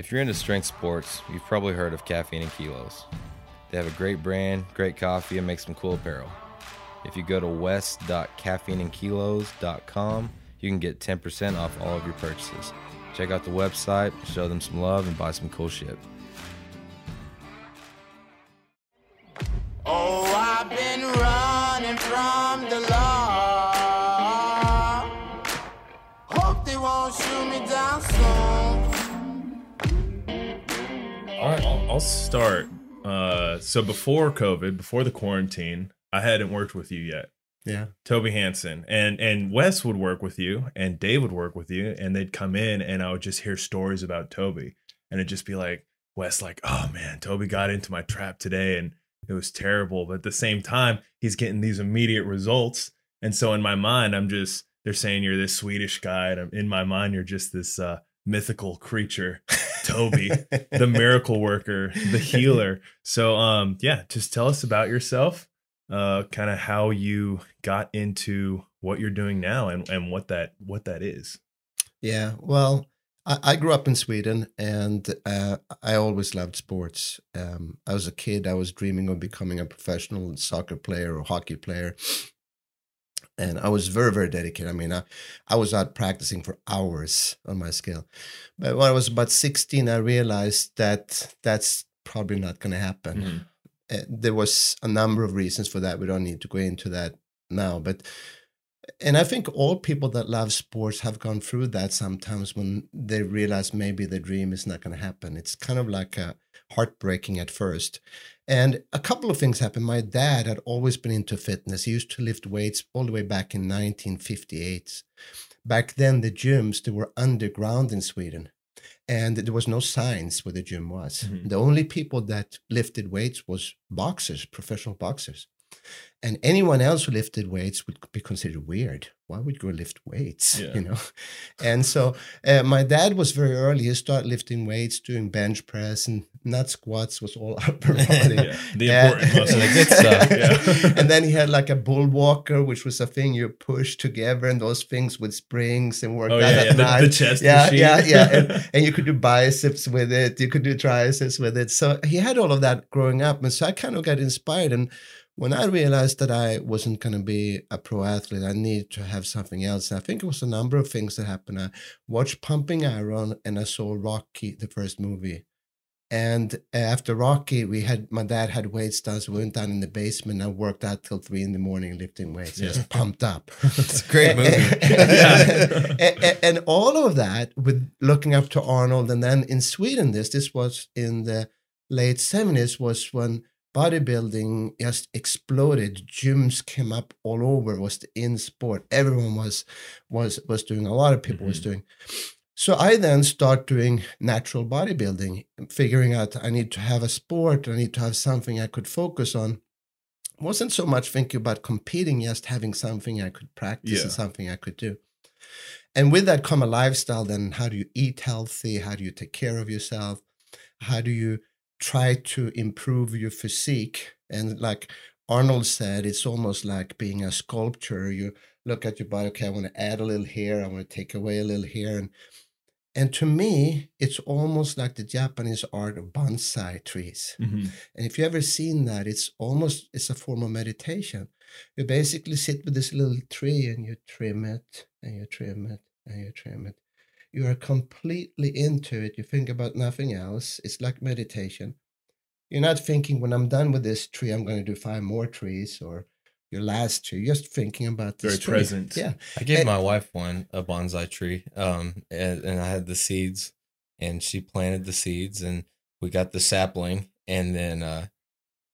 If you're into strength sports, you've probably heard of Caffeine and Kilos. They have a great brand, great coffee, and make some cool apparel. If you go to west.caffeineandkilos.com, you can get 10% off all of your purchases. Check out the website, show them some love, and buy some cool shit. Oh, I've been running from the law. I'll, I'll, I'll start. Uh, so before COVID, before the quarantine, I hadn't worked with you yet. Yeah. Toby Hansen and and Wes would work with you and Dave would work with you and they'd come in and I would just hear stories about Toby and it'd just be like Wes like oh man Toby got into my trap today and it was terrible but at the same time he's getting these immediate results and so in my mind I'm just they're saying you're this Swedish guy and I'm, in my mind you're just this uh, mythical creature Toby the miracle worker the healer so um yeah just tell us about yourself uh, kind of how you got into what you're doing now and, and what that what that is. Yeah. Well, I, I grew up in Sweden and uh, I always loved sports. Um, I was a kid, I was dreaming of becoming a professional soccer player or hockey player. And I was very, very dedicated. I mean, I, I was out practicing for hours on my skill. But when I was about 16, I realized that that's probably not going to happen. Mhm. Uh, there was a number of reasons for that. We don't need to go into that now, but and I think all people that love sports have gone through that sometimes when they realize maybe the dream is not going to happen. It's kind of like a heartbreaking at first. And a couple of things happened. My dad had always been into fitness. He used to lift weights all the way back in 1958. Back then, the gyms they were underground in Sweden, and there was no signs where the gym was. Mhm. The only people that lifted weights was boxers, professional boxers. And anyone else who lifted weights would be considered weird. Why would you go lift weights? Yeah. You know, and so uh, my dad was very early. He started lifting weights, doing bench press, and not squats was all upper body. Yeah, the important muscles. The good stuff. Yeah. and then he had like a Bullworker, which was a thing you push together, and those things with springs and worked Oh out yeah, at yeah. The, night. the chest yeah, machine. yeah, yeah. And, and you could do biceps with it. You could do triceps with it. So he had all of that growing up, and so I kind of got inspired. And when I realized that I wasn't going to be a pro athlete, I needed to have something else. And I think it was a number of things that happened. I watched Pumping Iron, and I saw Rocky, the first movie. And after Rocky, we had my dad had weights done, so we went down in the basement. and I worked out till three in the morning lifting weights, Yeah. just pumped up. It's a great movie. and, and- and all of that with looking up to Arnold, and then in Sweden, this this was in the late seventies, was when bodybuilding just exploded. Gyms came up all over. It was the in sport. Everyone was was was doing. A lot of people was Mhm. doing. So I then start doing natural bodybuilding, figuring out I need to have a sport. I need to have something I could focus on wasn't so much thinking about competing, just having something I could practice Yeah. and something I could do. And with that come a lifestyle, then how do you eat healthy? How do you take care of yourself? How do you try to improve your physique? And like Arnold said, it's almost like being a sculptor. You look at your body, okay, I want to add a little here, I want to take away a little here. And and to me, it's almost like the Japanese art of bonsai trees. Mhm. And if you ever seen that, it's almost it's a form of meditation. You basically sit with this little tree and you trim it and you trim it and you trim it. You are completely into it. You think about nothing else. It's like meditation. You're not thinking when I'm done with this tree, I'm going to do five more trees or your last tree. You're just thinking about this Very tree. present. Yeah. I gave And- my wife one, a bonsai tree, um, and, and I had the seeds, and she planted the seeds, and we got the sapling, and then uh,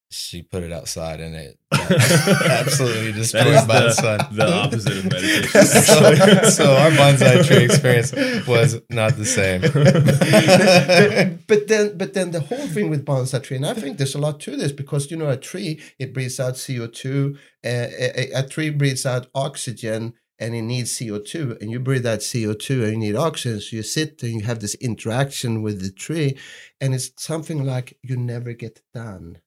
she put it outside, and it absolutely That destroyed is by the, the, sun. the opposite of meditation. so, so our bonsai tree experience was not the same. but, but then but then the whole thing with bonsai tree and i think there's a lot to this because you know a tree it breathes out co2 uh, a, a tree breathes out oxygen and it needs co2 and you breathe out co2 and you need oxygen so you sit and you have this interaction with the tree and it's something like you never get done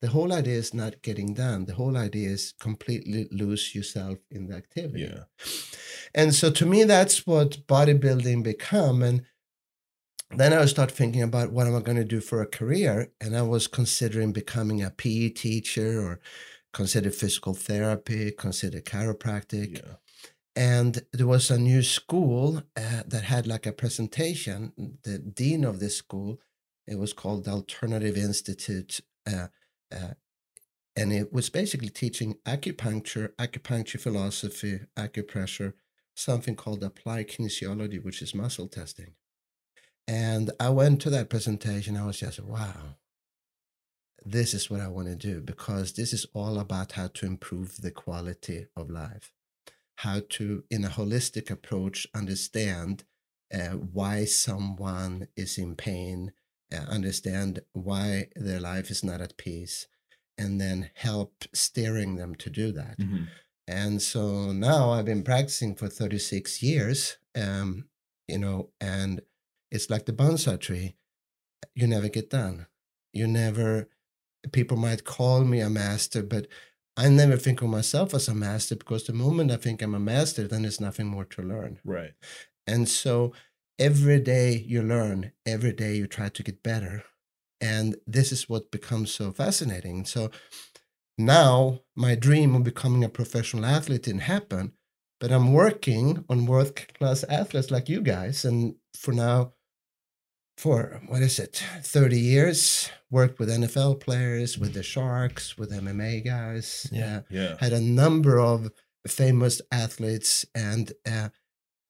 the whole idea is not getting done the whole idea is completely lose yourself in the activity yeah. and so to me, that's what bodybuilding become. And then I would start thinking about what am I going to do for a career, and I was considering becoming a PE teacher or consider physical therapy, consider chiropractic. Yeah. And there was a new school uh, that had like a presentation. The dean of this school, it was called the Alternative Institute, uh, uh, and it was basically teaching acupuncture, acupuncture philosophy, acupressure, something called applied kinesiology, which is muscle testing. And I went to that presentation. I was just, wow, this is what I want to do because this is all about how to improve the quality of life, how to, in a holistic approach, understand uh, why someone is in pain, understand why their life is not at peace, and then help steering them to do that. Mhm. And so now I've been practicing for 36 years, um, you know, and it's like the bonsai tree. You never get done. You never, people might call me a master, but I never think of myself as a master because the moment I think I'm a master, then there's nothing more to learn. Right. And so every day you learn, every day you try to get better. And this is what becomes so fascinating. So now my dream of becoming a professional athlete didn't happen, but I'm working on world class athletes like you guys. And for now, for what is it, 30 years, worked with NFL players, with the Sharks, with MMA guys. Yeah. uh, Yeah. had a number of famous athletes and uh,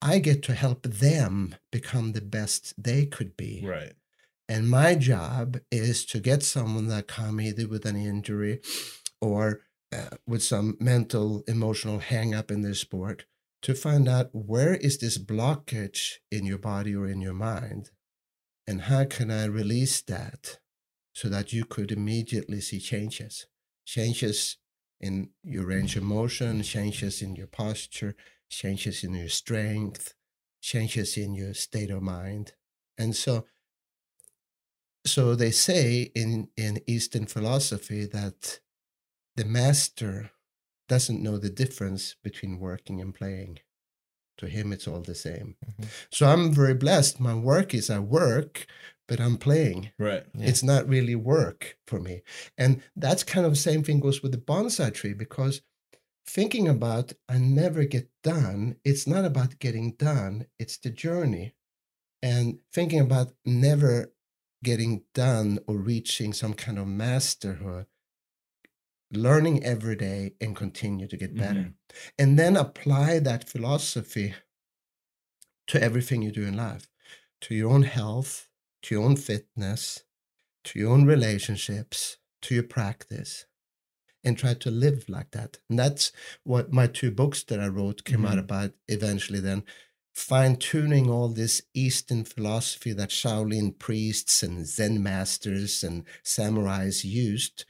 i get to help them become the best they could be Right. and my job is to get someone that come either with an injury or uh, with some mental emotional hang up in their sport to find out where is this blockage in your body or in your mind and how can i release that so that you could immediately see changes changes in your range of motion changes in your posture changes in your strength changes in your state of mind and so so they say in in eastern philosophy that the master doesn't know the difference between working and playing to him it's all the same Mhm. so i'm very blessed my work is i work but i'm playing Right. Yeah. it's not really work for me and that's kind of the same thing goes with the bonsai tree because thinking about i never get done it's not about getting done it's the journey. And thinking about never getting done or reaching some kind of masterhood learning every day and continue to get better. Mm-hmm. And then apply that philosophy to everything you do in life to your own health to your own fitness to your own relationships to your practice and try to live like that and that's what my two books that i wrote came out Mhm. about eventually then fine tuning all this eastern philosophy that shaolin priests and zen masters and samurais used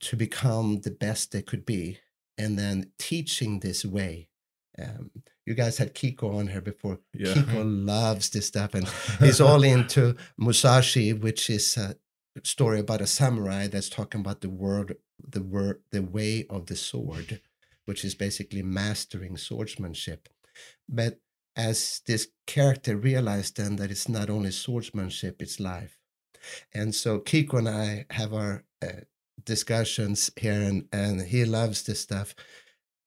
to become the best they could be and then teaching this way um, you guys had kiko on here before Yeah. kiko loves this stuff and he's all into musashi which is a story about a samurai that's talking about the word the word the way of the sword which is basically mastering swordsmanship. But as this character realized then that it's not only swordsmanship it's life. And so kiko and i have our uh, discussions here and, and he loves this stuff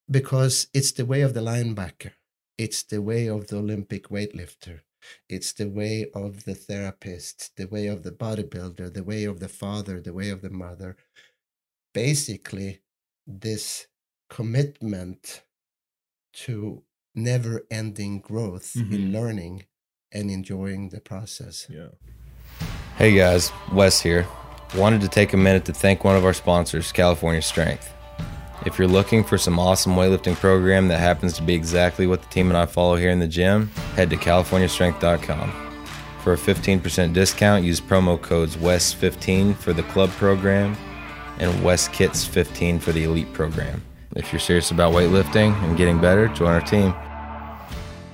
because it's the way of the linebacker. It's the way of the olympic weightlifter it's the way of the therapist the way of the bodybuilder the way of the father the way of the mother basically this commitment to never ending growth in Mhm. learning and enjoying the process Yeah. Hey guys, Wes here. Wanted to take a minute to thank one of our sponsors, California Strength. If you're looking for some awesome weightlifting program that happens to be exactly what the team and I follow here in the gym, head to californiastrength.com. For a 15% discount, use promo codes WEST15 for the club program and WESTKITS15 for the elite program. If you're serious about weightlifting and getting better, join our team.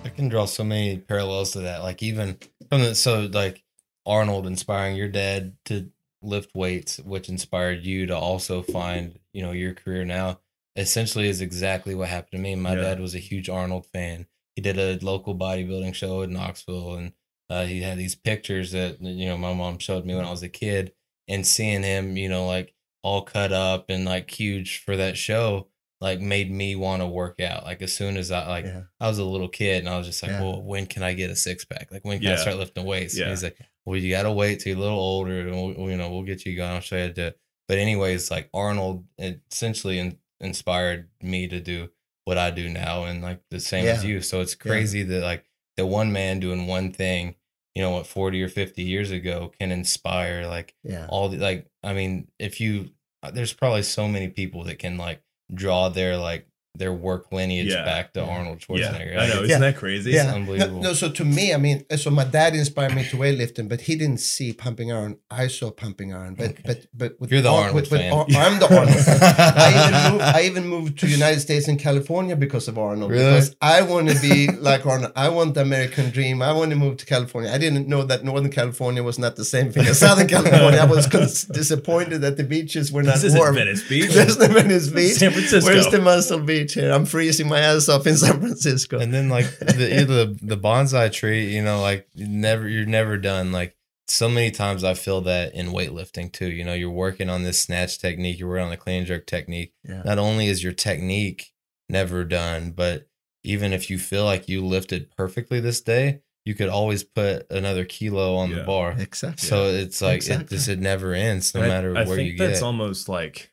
I can draw so many parallels to that. Like even from the so like Arnold inspiring your dad to lift weights, which inspired you to also find, you know, your career now. Essentially is exactly what happened to me. My Yeah. dad was a huge Arnold fan. He did a local bodybuilding show in Knoxville and uh, he had these pictures that you know my mom showed me when I was a kid, and seeing him, you know, like all cut up and like huge for that show, like made me want to work out. Like as soon as I like Yeah. I was a little kid and I was just like, Yeah. well, when can I get a six pack? Like when can I start lifting weights? And he's like, well, you gotta wait till you're a little older, and we'll, you know we'll get you going. I'll show you how to. But anyways, like Arnold essentially in, inspired me to do what I do now, and like the same as you. So it's crazy that like the one man doing one thing, you know, what forty or fifty years ago can inspire like Yeah. all the like. I mean, if you uh, there's probably so many people that can like draw their like their work lineage Yeah. back to Yeah. Arnold Yeah, Schwarzenegger. I know. Isn't Yeah. that crazy? Yeah. No, unbelievable. no, so to me, I mean, so my dad inspired me to weightlifting, but he didn't see pumping iron. I saw pumping iron, but Okay. but but with You're the Ar- Arnold with- with fan. Ar- I'm the Arnold. I even moved. I even moved to United States and California because of Arnold. Really? Because I want to be like Arnold. I want the American dream. I want to move to California. I didn't know that Northern California was not the same thing as Southern California. I was cons- disappointed that the beaches were not This isn't warm. Venice Beach. There's no Venice Beach. San Francisco. Where's the Muscle Beach here? I'm freezing my ass off in San Francisco. and then like the the the bonsai tree, you know, like you never you're never done. Like so many times I feel that in weightlifting too. You know, you're working on this snatch technique, you're working on the clean and jerk technique. Yeah. Not only is your technique never done, but even if you feel like you lifted perfectly this day, you could always put another kilo on Yeah. the bar. Exactly. So it's like it just it never ends, no And I- matter I, where think you that's get. almost like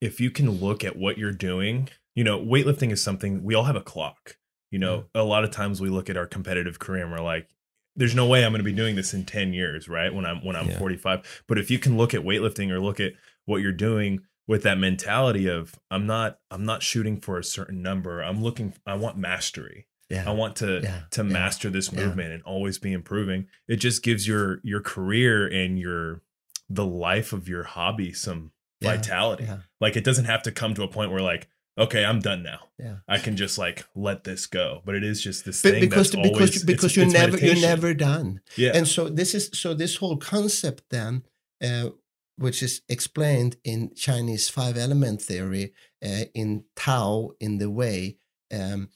if you can look at what you're doing, you know, weightlifting is something we all have a clock. You know, mm. a lot of times we look at our competitive career and we're like, there's no way I'm going to be doing this in 10 years, right? When I'm when I'm Yeah. 45. But if you can look at weightlifting or look at what you're doing with that mentality of I'm not I'm not shooting for a certain number. I'm looking I want mastery. yeah. I want to Yeah, to yeah, master this movement and always be improving. It just gives your your career and your the life of your hobby some vitality. Like it doesn't have to come to a point where like, okay, I'm done now. Yeah. I can just like let this go. But it is just this But thing because that's because always, because it's, you're it's never you're never done. yeah And so this is so this whole concept then, uh, which is explained in Chinese five element theory, uh, in Tao, in the Way, um,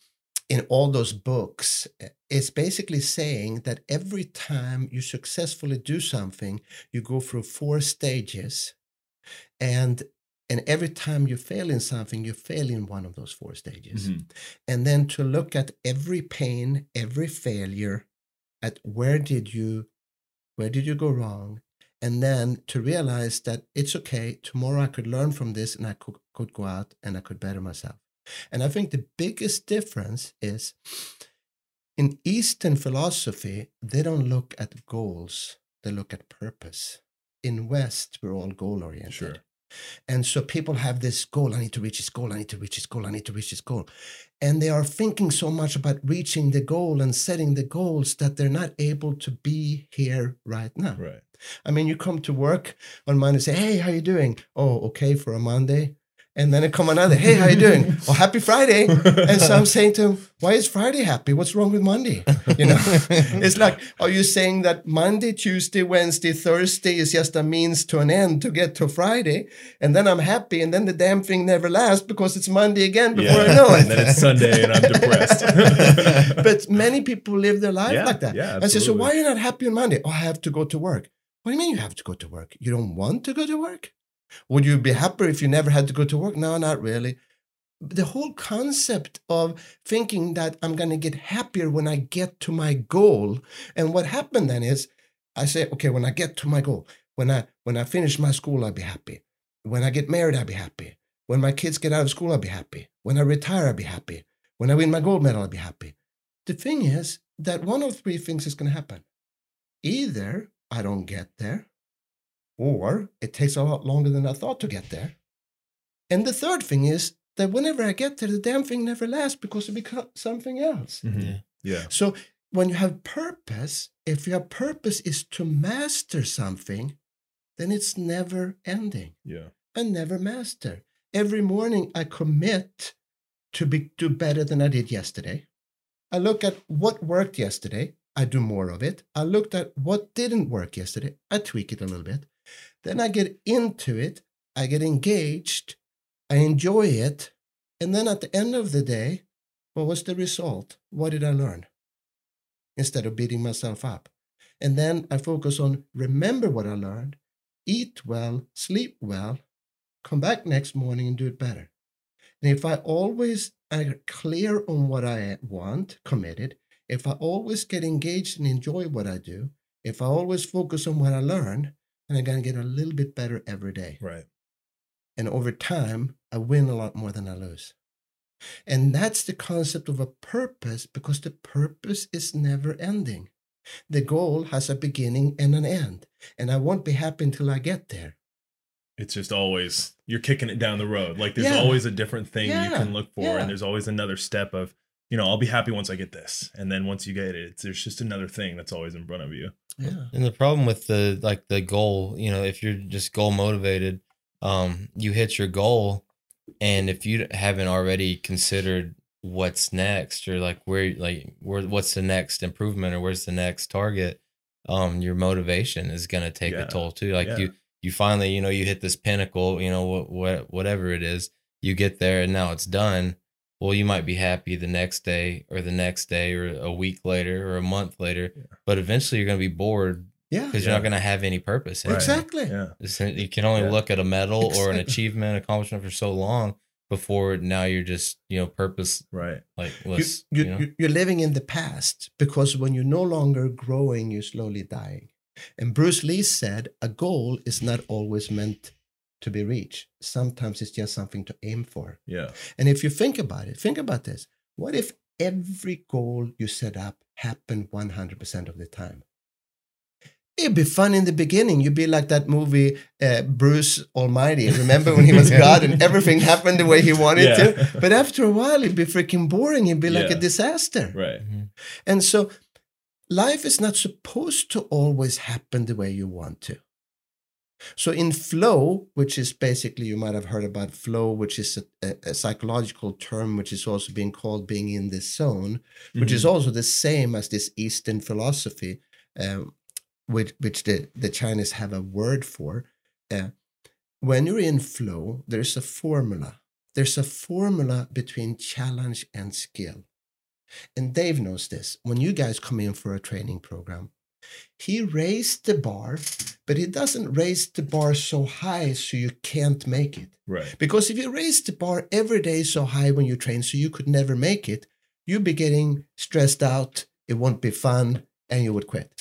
in all those books, uh, it's basically saying that every time you successfully do something, you go through four stages, and and every time you fail in something, you fail in one of those four stages. Mhm. and then to look at every pain every failure at where did you where did you go wrong? And then to realize that it's okay tomorrow i could learn from this and i could, could go out and i could better myself. And i think the biggest difference is in eastern philosophy they don't look at goals they look at purpose. In west we're all goal oriented Sure. And so people have this goal I need to reach this goal, I need to reach this goal, I need to reach this goal. And they are thinking so much about reaching the goal and setting the goals that they're not able to be here right now. Right. I mean, you come to work on Monday and say, Hey, how you doing? Oh, okay for a Monday. And then it come another, Hey, how you doing? oh, happy Friday. And so I'm saying to him, Why is Friday happy? What's wrong with Monday? You know, it's like, are you saying that Monday, Tuesday, Wednesday, Thursday is just a means to an end to get to Friday? And then I'm happy, and then the damn thing never lasts because it's Monday again before I know it. and then it's Sunday and I'm depressed. but many people live their life Yeah, like that. yeah, I say, so why are you not happy on Monday? Oh, I have to go to work. What do you mean you have to go to work? You don't want to go to work? Would you be happier if you never had to go to work? No, not really. The whole concept of thinking that I'm going to get happier when I get to my goal. And what happened then is I say, okay, when I get to my goal, when I when I finish my school, I'll be happy. When I get married, I'll be happy. When my kids get out of school, I'll be happy. When I retire, I'll be happy. When I win my gold medal, I'll be happy. The thing is that one of three things is going to happen. Either I don't get there, or it takes a lot longer than I thought to get there. And the third thing is that whenever I get there, the damn thing never lasts because it becomes something else. Mhm. Yeah. Yeah. So when you have purpose, if your purpose is to master something, then it's never ending Yeah. and never master. Every morning I commit to be do better than I did yesterday. I look at what worked yesterday, I do more of it. I looked at what didn't work yesterday, I tweak it a little bit. Then I get into it, I get engaged, I enjoy it, and then at the end of the day, what was the result? What did I learn? instead of beating myself up. And then I focus on remember what I learned, eat well, sleep well, come back next morning and do it better. And if I always are clear on what I want, committed, if I always get engaged and enjoy what I do, if I always focus on what I learn, then I'm going to get a little bit better every day. Right. And over time, I win a lot more than I lose. And that's the concept of a purpose because the purpose is never ending. The goal has a beginning and an end. And I won't be happy until I get there. It's just always you're kicking it down the road. Like there's Yeah. always a different thing you can look for, Yeah. and there's always another step of, you know, I'll be happy once I get this, and then once you get it, it's, there's just another thing that's always in front of you. Yeah. And the problem with the like the goal, you know, if you're just goal motivated, um, you hit your goal, and if you haven't already considered what's next or like where like where what's the next improvement or where's the next target, um, your motivation is gonna take Yeah. a toll too. Like Yeah. you you finally you know you hit this pinnacle, you know what what whatever it is, you get there and now it's done. Well, you might be happy the next day or the next day or a week later or a month later, Yeah. but eventually you're going to be bored Yeah. because Yeah. you're not going to have any purpose. Right. Exactly. Yeah. Uh, you can only Yeah. look at a medal or an achievement, accomplishment for so long before now you're just you know purpose Right. like You, less. you, You, know? you- you're living in the past because when you're no longer growing, you're slowly dying. And Bruce Lee said a goal is not always meant to be reached. Sometimes it's just something to aim for. Yeah. And if you think about it, think about this. What if every goal you set up happened 100% of the time? It'd be fun in the beginning. You'd be like that movie, uh, Bruce Almighty. Remember when he was God and everything happened the way he wanted Yeah. to? But after a while, it'd be freaking boring. It'd be like Yeah. a disaster. Right. Mhm. And so life is not supposed to always happen the way you want to. So in flow, which is basically, you might have heard about flow, which is a, a, psychological term, which is also being called being in the zone, which is Mhm. also the same as this Eastern philosophy, um, which, which the, the Chinese have a word for. Uh, when you're in flow, there's a formula. There's a formula between challenge and skill. And Dave knows this. When you guys come in for a training program, he raised the bar, but he doesn't raise the bar so high so you can't make it. right. Because if you raise the bar every day so high when you train so you could never make it, you'd be getting stressed out, it won't be fun, and you would quit.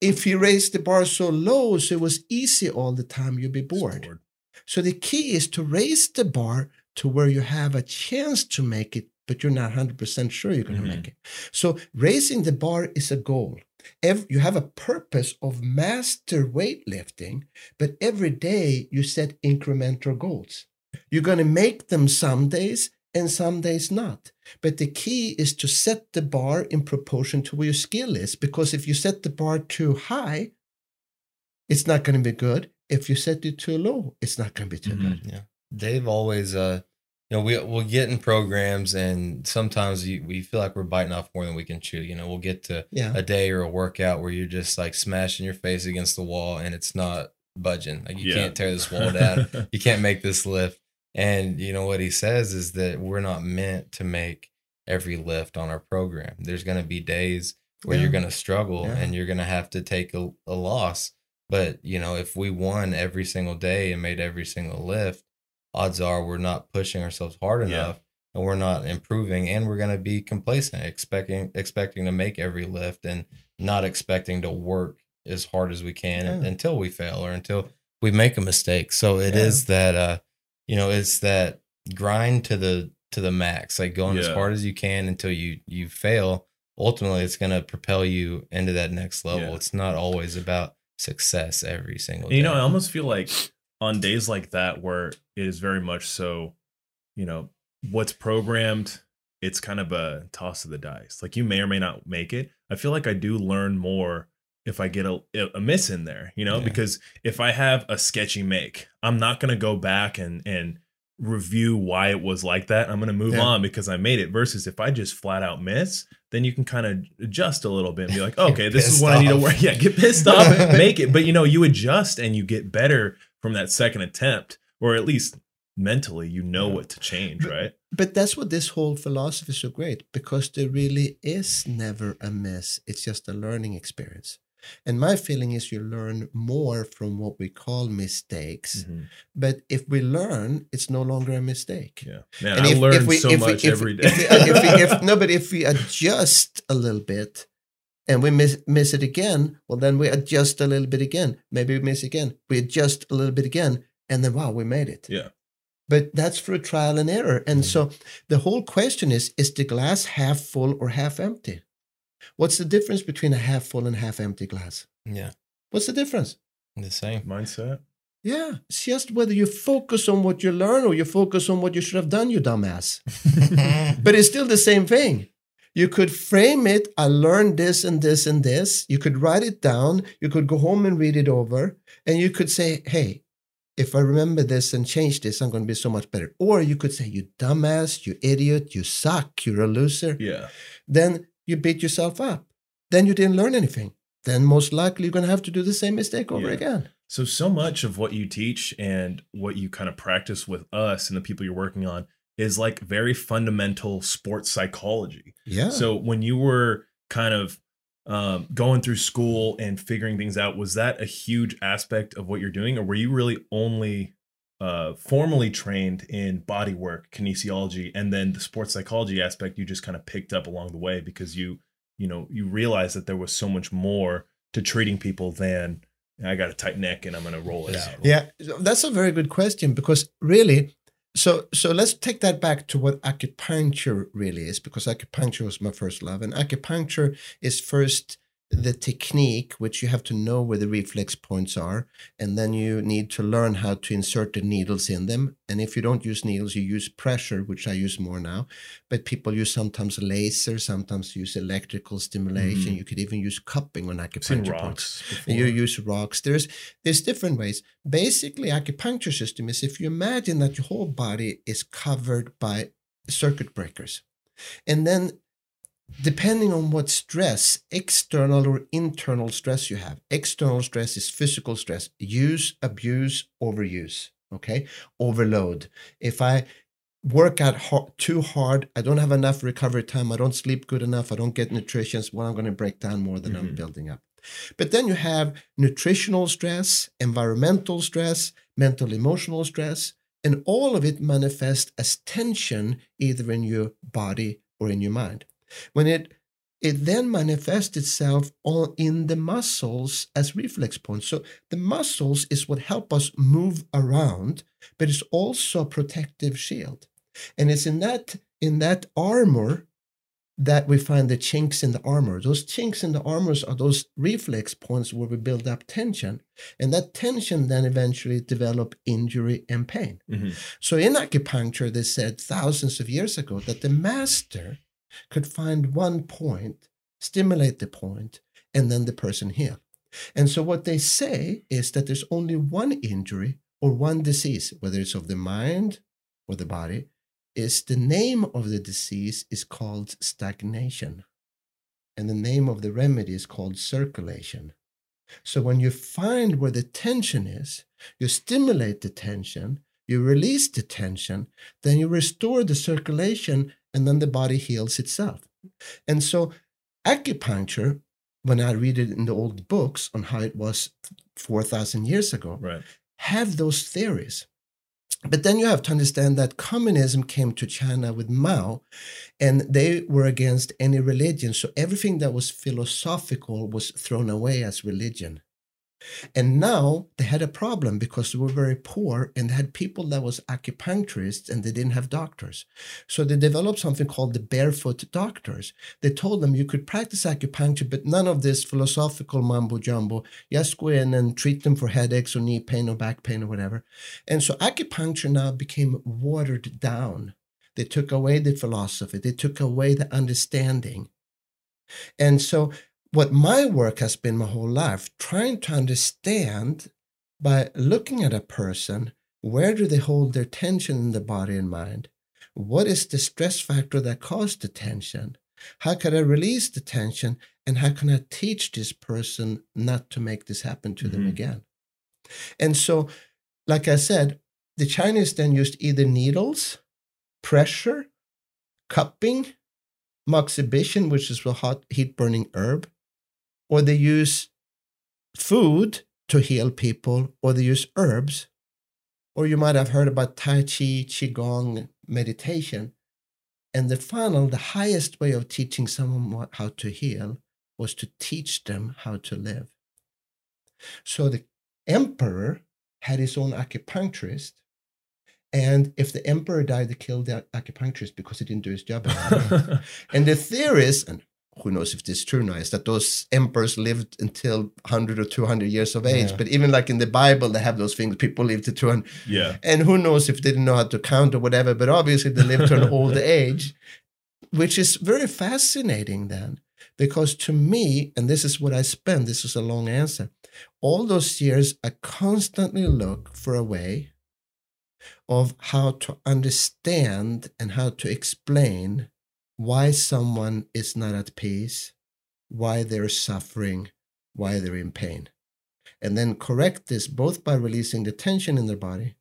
If you raise the bar so low so it was easy all the time, you'd be bored. Bored. So the key is to raise the bar to where you have a chance to make it, but you're not 100% sure you're going to Mhm. make it. So raising the bar is a goal. Ev- you have a purpose of master weightlifting, but every day you set incremental goals. You're going to make them some days and some days not. But the key is to set the bar in proportion to where your skill is, because if you set the bar too high, it's not going to be good. If you set it too low, it's not going to be too Mhm. good. Yeah. Dave always, uh, you know, we we'll get in programs and sometimes you, we feel like we're biting off more than we can chew. You know, we'll get to Yeah. a day or a workout where you're just like smashing your face against the wall and it's not budging. Like you Yeah. can't tear this wall down. you can't make this lift. And you know what he says is that we're not meant to make every lift on our program. There's going to be days where Yeah. you're going to struggle Yeah. and you're going to have to take a, a loss. But you know, if we won every single day and made every single lift, odds are we're not pushing ourselves hard Yeah. enough and we're not improving and we're going to be complacent expecting expecting to make every lift and not expecting to work as hard as we can Yeah. until we fail or until we make a mistake so it is Yeah. that uh you know it's that grind to the to the max like going as hard as you can until you you fail ultimately it's going to propel you into that next level Yeah. it's not always about success every single And, you know, I almost feel like on days like that where it is very much so, you know, what's programmed, it's kind of a toss of the dice. Like you may or may not make it. I feel like I do learn more if I get a, a miss in there, you know, Yeah. because if I have a sketchy make, I'm not going to go back and, and, review why it was like that i'm going to move Yeah. on because i made it versus if i just flat out miss then you can kind of adjust a little bit and be like okay this is what i need to work yeah get pissed off make it but you know you adjust and you get better from that second attempt or at least mentally you know what to change, right? But that's what this whole philosophy is so great because there really is never a miss. It's just a learning experience. And my feeling is you learn more from what we call mistakes. Mhm. But if we learn, it's no longer a mistake. Yeah, man, And I if- learn if we- so if we- much if- every day. We, we- if- no, but if we adjust a little bit and we miss, miss it again, well, then we adjust a little bit again. Maybe we miss again. We adjust a little bit again. And then, wow, we made it. yeah, But that's through trial and error. And Mhm. so the whole question is is the glass half full or half empty? What's the difference between a half full and half empty glass? Yeah. What's the difference? The same. mindset. Yeah, it's just whether you focus on what you learn or you focus on what you should have done, you dumbass. but it's still the same thing. You could frame it, I learned this and this and this. You could write it down. You could go home and read it over. And you could say, hey, if I remember this and change this, I'm going to be so much better. Or you could say, you dumbass, you idiot, you suck, you're a loser. Yeah, Then you beat yourself up. Then you didn't learn anything. Then most likely you're going to have to do the same mistake over Yeah. again. So, so much of what you teach and what you kind of practice with us and the people you're working on is like very fundamental sports psychology. Yeah. So, when you were kind of um, going through school and figuring things out, was that a huge aspect of what you're doing, or were you really only uh, formally trained in body work, kinesiology, and then the sports psychology aspect you just kind of picked up along the way because you, you know, you realized that there was so much more to treating people than I got a tight neck and I'm going to roll it out. Yeah, that's a very good question because really, so so let's take that back to what acupuncture really is because acupuncture was my first love, and acupuncture is first the technique which you have to know where the reflex points are and then you need to learn how to insert the needles in them and if you don't use needles you use pressure which i use more now but people use sometimes laser sometimes use electrical stimulation Mhm. you could even use cupping on acupuncture points you use rocks. There's there's different ways. Basically, acupuncture system is if you imagine that your whole body is covered by circuit breakers, and then depending on what stress, external or internal stress you have. External stress is physical stress, use, abuse, overuse. Okay, overload. If I work out ho- too hard, I don't have enough recovery time, I don't sleep good enough, I don't get nutrition, well, I'm going to break down more than I'm Mhm. building up. But then you have nutritional stress, environmental stress, mental emotional stress, and all of it manifests as tension either in your body or in your mind. When it it then manifests itself all in the muscles as reflex points. So the muscles is what help us move around, but it's also a protective shield. And it's in that in that armor that we find the chinks in the armor. Those chinks in the armors are those reflex points where we build up tension. And that tension then eventually develop injury and pain. Mhm. So in acupuncture, they said thousands of years ago that the master could find one point, stimulate the point, and then the person heal. And so what they say is that there's only one injury or one disease, whether it's of the mind or the body, is the name of the disease is called stagnation. And the name of the remedy is called circulation. So when you find where the tension is, you stimulate the tension, you release the tension, then you restore the circulation, and then the body heals itself. And so acupuncture, when I read it in the old books on how it was 4,000 years ago, Right. have those theories. But then you have to understand that communism came to China with Mao, and they were against any religion. So everything that was philosophical was thrown away as religion. And now they had a problem because they were very poor and they had people that was acupuncturists and they didn't have doctors. So they developed something called the barefoot doctors. They told them you could practice acupuncture, but none of this philosophical mumbo jumbo. Just go in and treat them for headaches or knee pain or back pain or whatever. And so acupuncture now became watered down. They took away the philosophy, they took away the understanding. And so, what my work has been my whole life, trying to understand by looking at a person, where do they hold their tension in the body and mind? What is the stress factor that caused the tension? How can I release the tension? And how can I teach this person not to make this happen to them Mhm. again? And so, like I said, the Chinese then used either needles, pressure, cupping, moxibustion, which is a hot heat burning herb, or they use food to heal people, or they use herbs, or you might have heard about Tai Chi, Qigong, meditation. And the final, the highest way of teaching someone how to heal was to teach them how to live. So the emperor had his own acupuncturist. And if the emperor died, they killed the acupuncturist because he didn't do his job. and the theory is, and who knows if this is true now, is that those emperors lived until 100 or 200 years of age. Yeah. But even like in the Bible, they have those things. People live to 200. yeah. And who knows if they didn't know how to count or whatever, but obviously they lived to an old age, which is very fascinating then. Because to me, and this is what I spend, this is a long answer. All those years, I constantly look for a way of how to understand and how to explain why someone is not at peace, why they're suffering, why they're in pain. And then correct this both by releasing the tension in their body,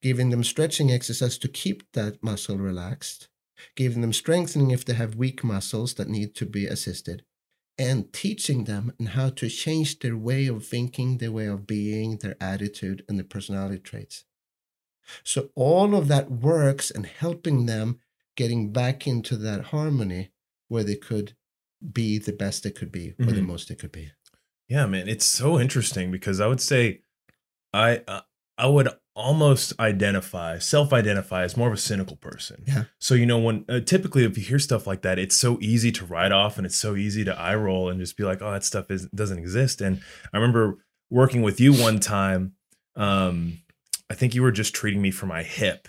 giving them stretching exercise to keep that muscle relaxed, giving them strengthening if they have weak muscles that need to be assisted, and teaching them on how to change their way of thinking, their way of being, their attitude, and their personality traits. So all of that works and helping them getting back into that harmony where they could be the best they could be or the Mhm. most they could be. Yeah, man, it's so interesting because I would say I uh, I would almost identify, self-identify as more of a cynical person. Yeah. So you know when uh, typically if you hear stuff like that, it's so easy to write off and it's so easy to eye roll and just be like, "Oh, that stuff is doesn't exist." And I remember working with you one time um I think you were just treating me for my hip.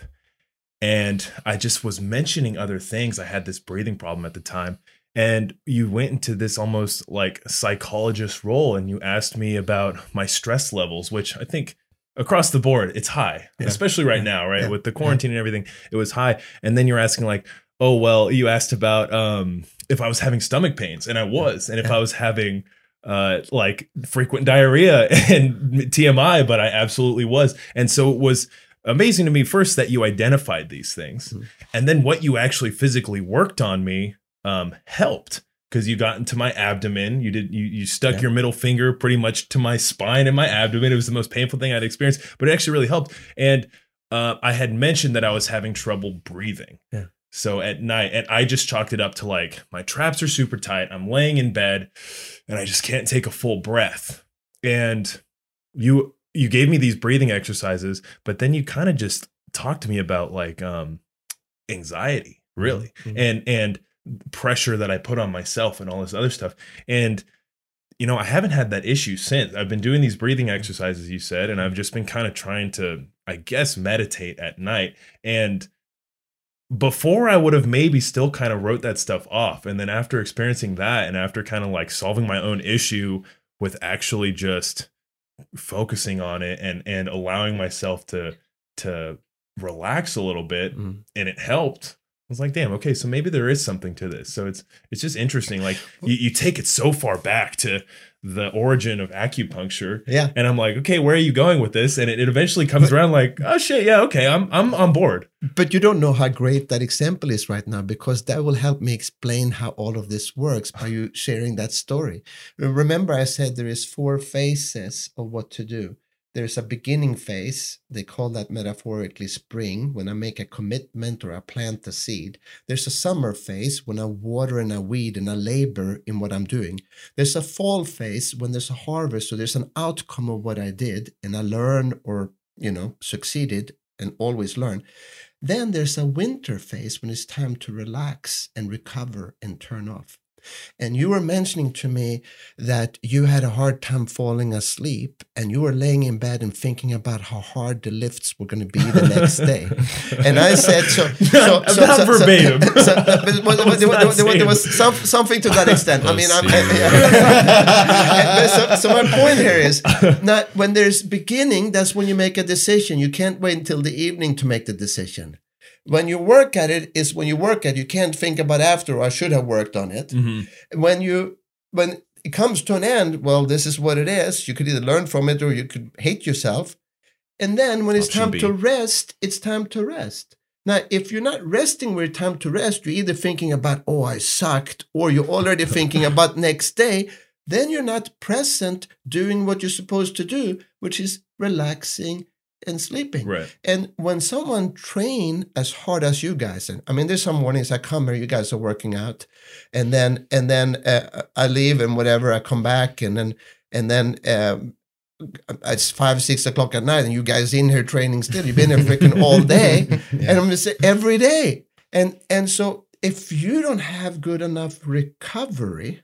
And I just was mentioning other things. I had this breathing problem at the time and you went into this almost like psychologist role and you asked me about my stress levels which i think across the board it's high Yeah. especially right now right Yeah. with the quarantine and everything it was high and then you're asking like oh well you asked about um if i was having stomach pains and i was and if Yeah. i was having uh like frequent diarrhea and tmi but i absolutely was and so it was amazing to me first that you identified these things Mhm. and then what you actually physically worked on me um, helped because you got into my abdomen. You did you you stuck Yeah. your middle finger pretty much to my spine and my abdomen. It was the most painful thing I'd experienced, but it actually really helped. And uh, I had mentioned that I was having trouble breathing. Yeah. So at night, and I just chalked it up to like my traps are super tight. I'm laying in bed, and I just can't take a full breath. And you you gave me these breathing exercises, but then you kind of just talked to me about like um anxiety, really Mhm. and and pressure that I put on myself and all this other stuff. And you know, I haven't had that issue since. I've been doing these breathing exercises you said and I've just been kind of trying to I guess meditate at night and before I would have maybe still kind of wrote that stuff off and then after experiencing that and after kind of like solving my own issue with actually just focusing on it and and allowing myself to to relax a little bit Mm. and it helped. I was like, damn, okay, so maybe there is something to this. So it's it's just interesting. Like you, you take it so far back to the origin of acupuncture. Yeah. And I'm like, okay, where are you going with this? And it, it eventually comes around like, oh shit, yeah, okay, I'm I'm on board. But you don't know how great that example is right now because that will help me explain how all of this works by you sharing that story. Remember, I said there is four phases of what to do. There's a beginning phase. They call that metaphorically spring, when I make a commitment or I plant a seed. There's a summer phase when I water and I weed and I labor in what I'm doing. There's a fall phase when there's a harvest, so there's an outcome of what I did and I learn or, you know, succeeded and always learn. Then there's a winter phase when it's time to relax and recover and turn off. And you were mentioning to me that you had a hard time falling asleep and you were laying in bed and thinking about how hard the lifts were going to be the next day. And I said, so, so, Not- so, not so- so- verbatim. so- but there was- there was- there was- there was some, something to that extent. I mean, I'm, see. And so, so my point here is not when there's beginning, that's when you make a decision. You can't wait until the evening to make the decision. When you work at it is when you work at it. You can't think about after, I should have worked on it. Mhm. When you when it comes to an end, well, this is what it is. You could either learn from it or you could hate yourself. And then when it's Option time B. to rest, it's time to rest. Now, if you're not resting where it's time to rest, you're either thinking about, oh, I sucked, or you're already thinking about next day, then you're not present doing what you're supposed to do, which is relaxing and sleeping. Right. And when someone train as hard as you guys, and I mean, there's some mornings I come here, you guys are working out, and then and then uh, I leave and whatever, I come back, and then and then um, it's five six o'clock at night, and you guys in here training still. You've been here freaking all day, and I'm just saying every day, and and so if you don't have good enough recovery.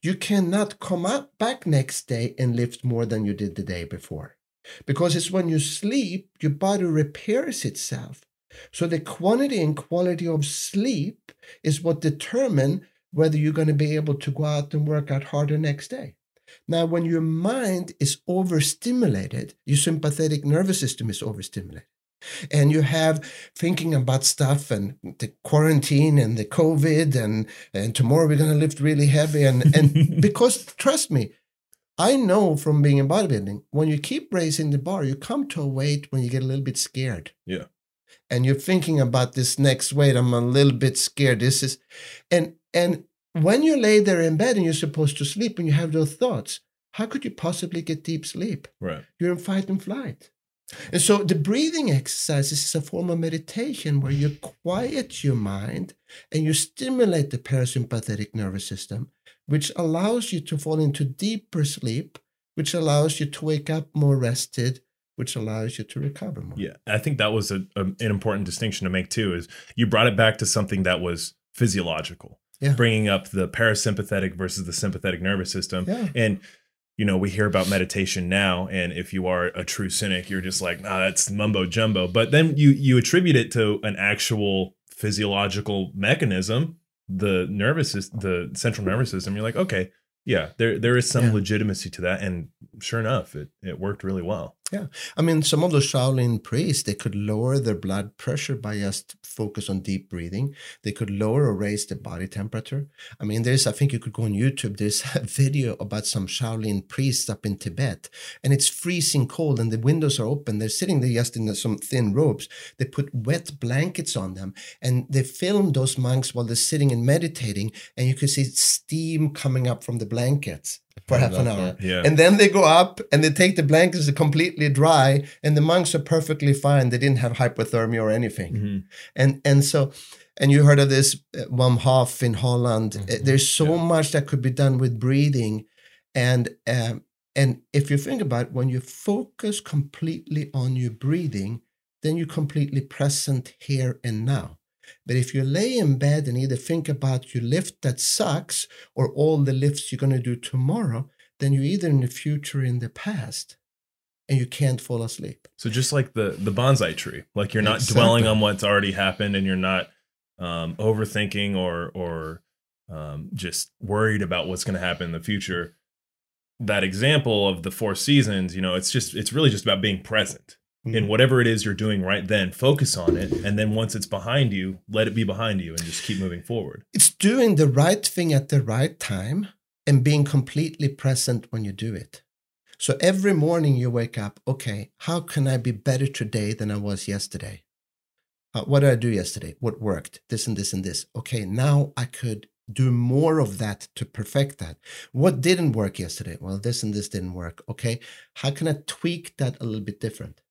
You cannot come up back next day and lift more than you did the day before because it's when you sleep your body repairs itself. So the quantity and quality of sleep is what determine whether you're going to be able to go out and work out harder next day. Now when your mind is overstimulated your sympathetic nervous system is overstimulated and you have thinking about stuff and the quarantine and the covid and and tomorrow we're going to lift really heavy and and because trust me I know from being in bodybuilding, when you keep raising the bar, you come to a weight when you get a little bit scared. Yeah. And you're thinking about this next weight. I'm a little bit scared. This is, and and when you lay there in bed and you're supposed to sleep and you have those thoughts, how could you possibly get deep sleep? Right. You're in fight and flight. And so the breathing exercises is a form of meditation where you quiet your mind and you stimulate the parasympathetic nervous system, which allows you to fall into deeper sleep, which allows you to wake up more rested, which allows you to recover more. Yeah, I think that was a, a, an important distinction to make too. Is you brought it back to something that was physiological, Yeah. bringing up the parasympathetic versus the sympathetic nervous system, Yeah. and you know we hear about meditation now, and if you are a true cynic, you're just like, nah, that's mumbo jumbo. But then you you attribute it to an actual physiological mechanism, the nervous system, the central nervous system. You're like, okay, yeah, there there is some Yeah. legitimacy to that, and sure enough, it it worked really well. I mean, some of those Shaolin priests, they could lower their blood pressure by just focus on deep breathing. They could lower or raise the body temperature. I mean, there's, I think you could go on YouTube, there's a video about some Shaolin priests up in Tibet, and it's freezing cold, and the windows are open. They're sitting there just in some thin robes. They put wet blankets on them, and they film those monks while they're sitting and meditating, and you can see steam coming up from the blankets for half an hour. Yeah, And then they go up and they take the blankets completely dry, and the monks are perfectly fine. They didn't have hypothermia or anything. Mhm. And and so, and you heard of this uh, Wim Hof in Holland. Uh, Mhm. There's so Yeah. much that could be done with breathing, and um, and if you think about it, when you focus completely on your breathing, then you're completely present here and now. But if you lay in bed and either think about your lift that sucks or all the lifts you're going to do tomorrow, then you're either in the future or in the past and you can't fall asleep. So just like the the bonsai tree, like you're not Exactly. dwelling on what's already happened, and you're not um, overthinking or or um, just worried about what's going to happen in the future. That example of the four seasons, you know, it's just it's really just about being present in whatever it is you're doing right then. Focus on it, and then once it's behind you, let it be behind you, and just keep moving forward. It's doing the right thing at the right time and being completely present when you do it. So every morning you wake up, okay, how can I be better today than I was yesterday? Uh, what did I do yesterday? What worked? This and this and this. Okay, now I could do more of that to perfect that. What didn't work yesterday? Well, this and this didn't work. Okay, how can I tweak that a little bit different?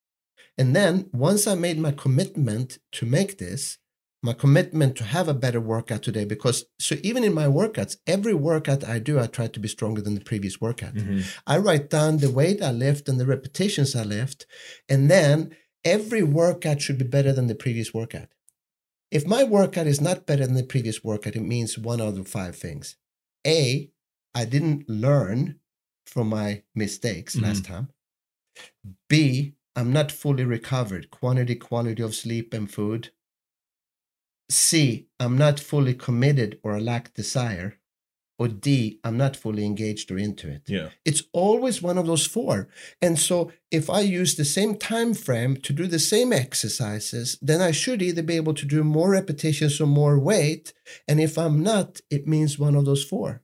And then once I made my commitment to make this, my commitment to have a better workout today, because so even in my workouts, every workout I do, I try to be stronger than the previous workout. Mm-hmm. I write down the weight I lift and the repetitions I lift, and then every workout should be better than the previous workout. If my workout is not better than the previous workout, it means one out of five things. A, I didn't learn from my mistakes last mm-hmm. time. B, I'm not fully recovered, quantity, quality of sleep and food. C, I'm not fully committed or I lack desire. Or D, I'm not fully engaged or into it. Yeah, It's always one of those four. And so if I use the same time frame to do the same exercises, then I should either be able to do more repetitions or more weight. And if I'm not, it means one of those four.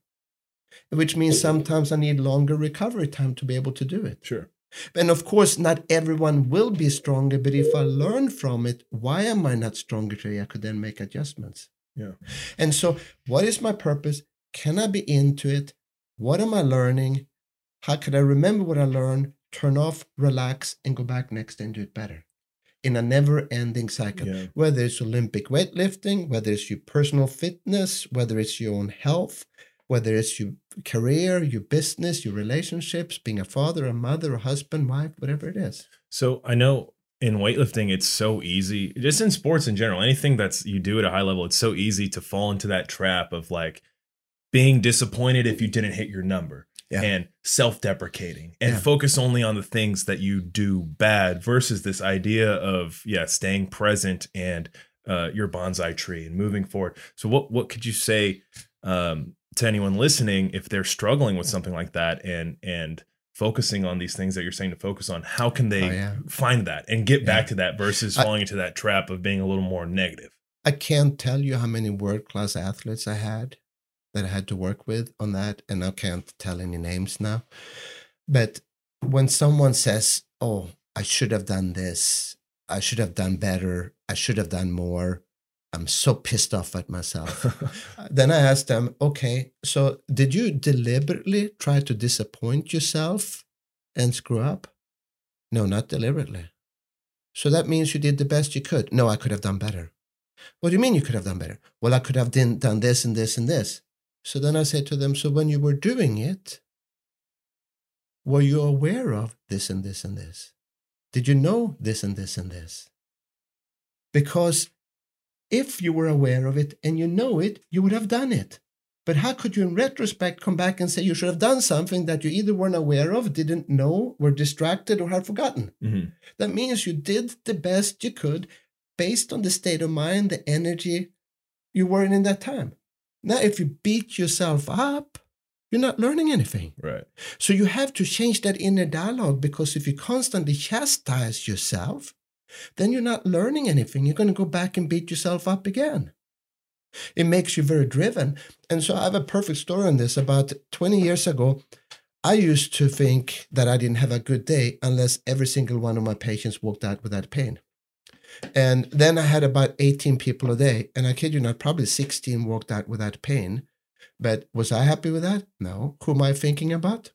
Which means sometimes I need longer recovery time to be able to do it. sure. And of course, not everyone will be stronger, but if I learn from it, why am I not stronger today? I could then make adjustments. Yeah. And so, what is my purpose? Can I be into it? What am I learning? How can I remember what I learned, turn off, relax, and go back next day and do it better? In a never ending cycle, Yeah. whether it's Olympic weightlifting, whether it's your personal fitness, whether it's your own health, whether it's your career, your business, your relationships, being a father, a mother, a husband, wife, whatever it is. So I know in weightlifting, it's so easy, just in sports in general, anything that's you do at a high level, it's so easy to fall into that trap of like being disappointed if you didn't hit your number Yeah. and self deprecating and Yeah. focus only on the things that you do bad versus this idea of, yeah, staying present and uh, your bonsai tree and moving forward. So, what, what could you say um, to anyone listening if they're struggling with something like that and, and, focusing on these things that you're saying to focus on how can they Oh, yeah. find that and get back Yeah. to that versus I- falling into that trap of being a little more negative. I can't tell you how many world class athletes I had that I had to work with on that, and I can't tell any names now. But when someone says, Oh, I should have done this, I should have done better, I should have done more, I'm so pissed off at myself. then I asked them, Okay, so did you deliberately try to disappoint yourself and screw up? No, not deliberately. So that means you did the best you could. No, I could have done better. What do you mean you could have done better? Well, I could have done, done this and this and this. So then I said to them, So when you were doing it, were you aware of this and this and this? Did you know this and this and this? Because if you were aware of it and you know it, you would have done it. But how could you, in retrospect, come back and say you should have done something that you either weren't aware of, didn't know, were distracted, or had forgotten? Mhm. That means you did the best you could based on the state of mind, the energy you were in in that time. Now, if you beat yourself up, you're not learning anything. Right. So you have to change that inner dialogue because if you constantly chastise yourself, then you're not learning anything. You're going to go back and beat yourself up again. It makes you very driven. And so I have a perfect story on this. About 20 years ago, I used to think that I didn't have a good day unless every single one of my patients walked out without pain. And then I had about 18 people a day. And I kid you not, probably 16 walked out without pain. But was I happy with that? No. Who am I thinking about?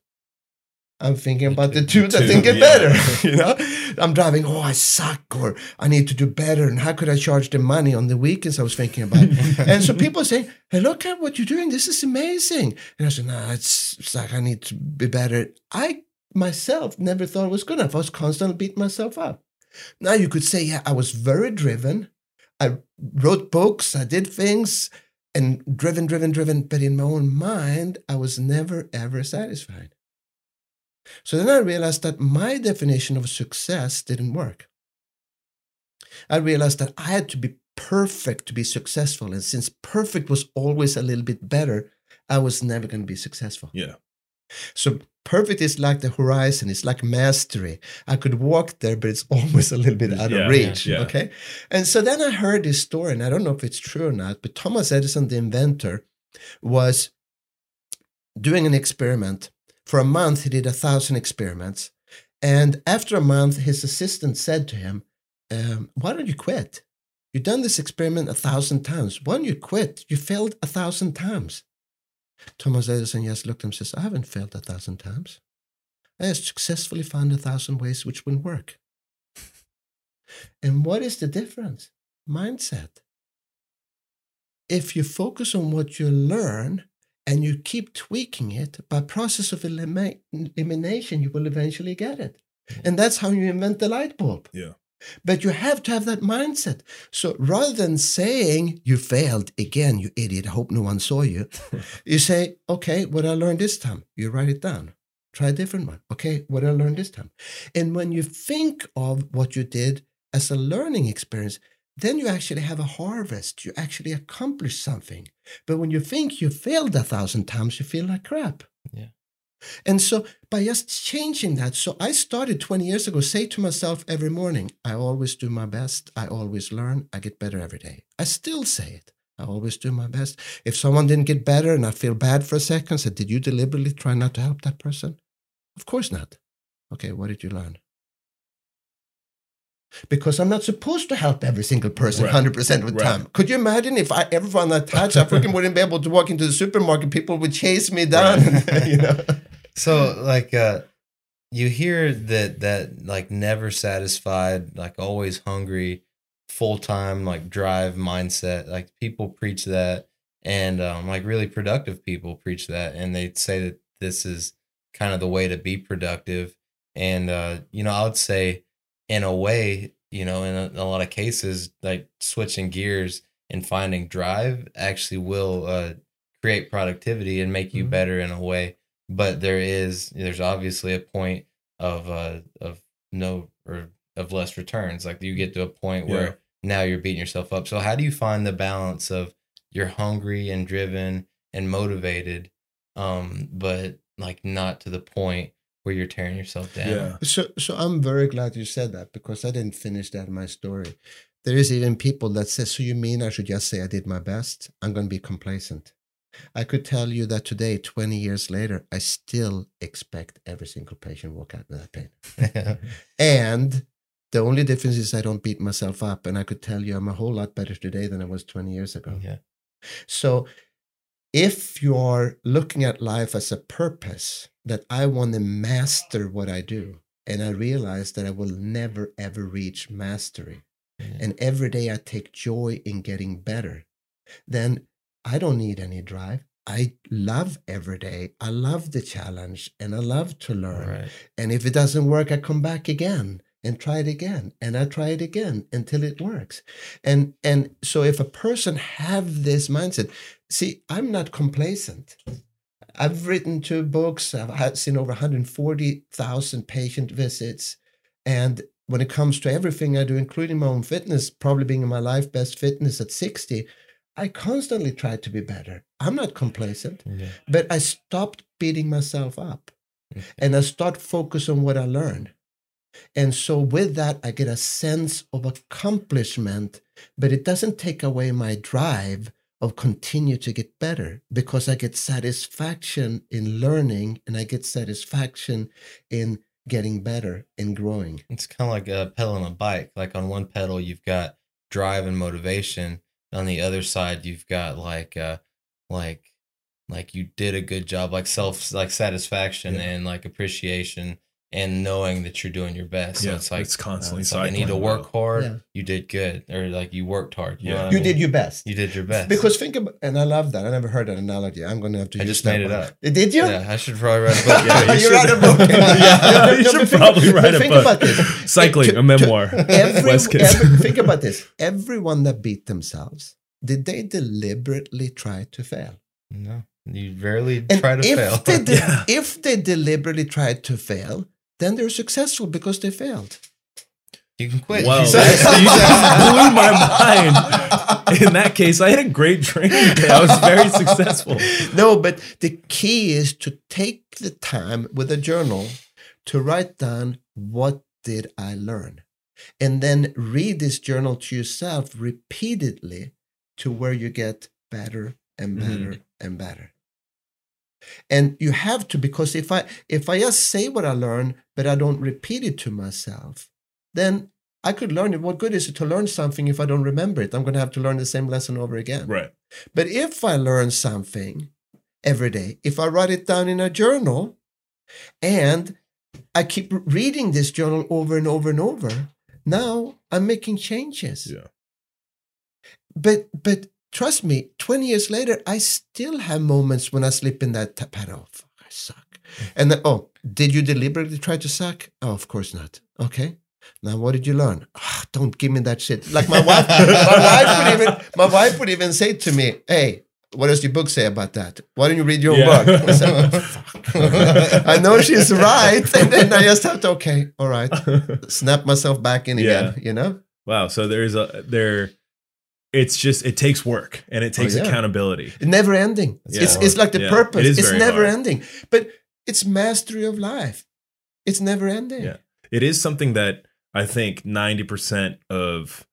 I'm thinking about the two that didn't get yeah. better. You know, I'm driving. Oh, I suck, or I need to do better. And how could I charge them money on the weekends? I was thinking about. and so people say, "Hey, look at what you're doing. This is amazing." And I said, "No, it's, it's like I need to be better." I myself never thought it was good enough. I was constantly beating myself up. Now you could say, "Yeah, I was very driven. I wrote books. I did things." And driven, driven, driven, but in my own mind, I was never ever satisfied. So then I realized that my definition of success didn't work. I realized that I had to be perfect to be successful. And since perfect was always a little bit better, I was never going to be successful. Yeah. So perfect is like the horizon, it's like mastery. I could walk there, but it's always a little bit out Yeah, of reach. yeah. Okay. And so then I heard this story, and I don't know if it's true or not, but Thomas Edison, the inventor, was doing an experiment. For a month, he did a thousand experiments. And after a month, his assistant said to him, um, Why don't you quit? You've done this experiment a thousand times. Why don't you quit? You failed a thousand times. Thomas Edison just looked at him and says, I haven't failed a thousand times. I have successfully found a thousand ways which wouldn't work. And what is the difference? Mindset. If you focus on what you learn and you keep tweaking it, by process of elimi- elimination, you will eventually get it. Mm-hmm. And that's how you invent the light bulb. Yeah. But you have to have that mindset. So rather than saying you failed again, you idiot, I hope no one saw you, you say, okay, what I learned this time, you write it down. Try a different one. Okay, what I learned this time. And when you think of what you did as a learning experience, then you actually have a harvest. You actually accomplish something. But when you think you failed a thousand times, you feel like crap. Yeah. And so by just changing that, so I started 20 years ago, say to myself every morning, I always do my best. I always learn. I get better every day. I still say it. I always do my best. If someone didn't get better and I feel bad for a second, I said, did you deliberately try not to help that person? Of course not. Okay, what did you learn? Because I'm not supposed to help every single person Right. 100% of the Right. time. Could you imagine if I everyone I touch, I freaking wouldn't be able to walk into the supermarket, people would chase me down. you know? So like uh you hear that that like never satisfied, like always hungry, full time like drive mindset. Like people preach that and um like really productive people preach that and they say that this is kind of the way to be productive. And uh you know, I would say in a way, you know, in a, in a lot of cases like switching gears and finding drive actually will uh create productivity and make you Mhm. better in a way but there is there's obviously a point of uh of no or of less returns like you get to a point where Yeah. now you're beating yourself up so how do you find the balance of you're hungry and driven and motivated um but like not to the point where you're tearing yourself down Yeah. So, so I'm very glad you said that because I didn't finish that in my story. There is even people that say, "So you mean I should just say I did my best? I'm going to be complacent." I could tell you that today, 20 years later, I still expect every single patient walk out with that pain. And the only difference is I don't beat myself up. And I could tell you I'm a whole lot better today than I was 20 years ago. yeah So if you're looking at life as a purpose, that I want to master what I do, and I realize that I will never ever reach mastery, Yeah. and every day I take joy in getting better, then I don't need any drive. I love every day. I love the challenge and I love to learn. right And if it doesn't work, I come back again and try it again and I try it again until it works. And and so if a person have this mindset, see, I'm not complacent. I've written two books. I've had, seen over 140,000 patient visits. And when it comes to everything I do, including my own fitness, probably being in my life best fitness at 60, I constantly try to be better. I'm not complacent yeah but I stopped beating myself up and I start focus on what I learned. And so with that, I get a sense of accomplishment, but it doesn't take away my drive of continue to get better because I get satisfaction in learning and I get satisfaction in getting better and growing. It's kind of like a pedal on a bike. Like on one pedal, you've got drive and motivation. On the other side, you've got like, uh, like, like you did a good job, like self, like satisfaction Yeah. and like appreciation and knowing that you're doing your best. So yeah, it's like, it's constantly uh, it's like I need to cycling. work hard. Yeah. You did good, or like you worked hard. You, Yeah. know what I You mean? did your best. You did your best. Because think about, and I love that. I never heard that analogy. I'm going to have to I use just that made it one. up. Did you? yeah, I should probably write a book. Yeah, you it. you should. write a book. Yeah, you should probably write a think book. about this. Cycling, To- a memoir. Every, every- think about this. Everyone that beat themselves, did they deliberately try to fail? No, you rarely And try to if fail. They de- Yeah. If they deliberately tried to fail, then they're successful because they failed. you can quit. Wow, You said- just blew my mind. In that case, I had a great training day. I was very successful. No, but the key is to take the time with a journal to write down what did I learn? And then read this journal to yourself repeatedly to where you get better and Mhm. better and better. And you have to because if I if I just say what I learned but I don't repeat it to myself, then I could learn it. What good is it to learn something if I don't remember it? I'm going to have to learn the same lesson over again. Right. But if I learn something every day, if I write it down in a journal and I keep reading this journal over and over and over, now I'm making changes. Yeah. But but trust me, 20 years later, I still have moments when I slip in that t- pattern. Oh, fuck, I suck. And then, oh, did you deliberately try to suck? Oh, of course not. Okay. Now, what did you learn? Ah, don't give me that shit. Like my wife, my wife would even, my wife would even say to me, "Hey, what does your book say about that? Why don't you read your own Yeah. book?" I, said, "Oh, fuck." I know she's right, and then I just have to, okay, all right, snap myself back in again. You know? wow. So there's a there. It's just it takes work and it takes Oh, yeah. accountability. never ending. Yeah. It's it's like the Yeah. purpose. It is it's never hard. ending. But it's mastery of life. It's never ending. Yeah. It is something that I think ninety percent of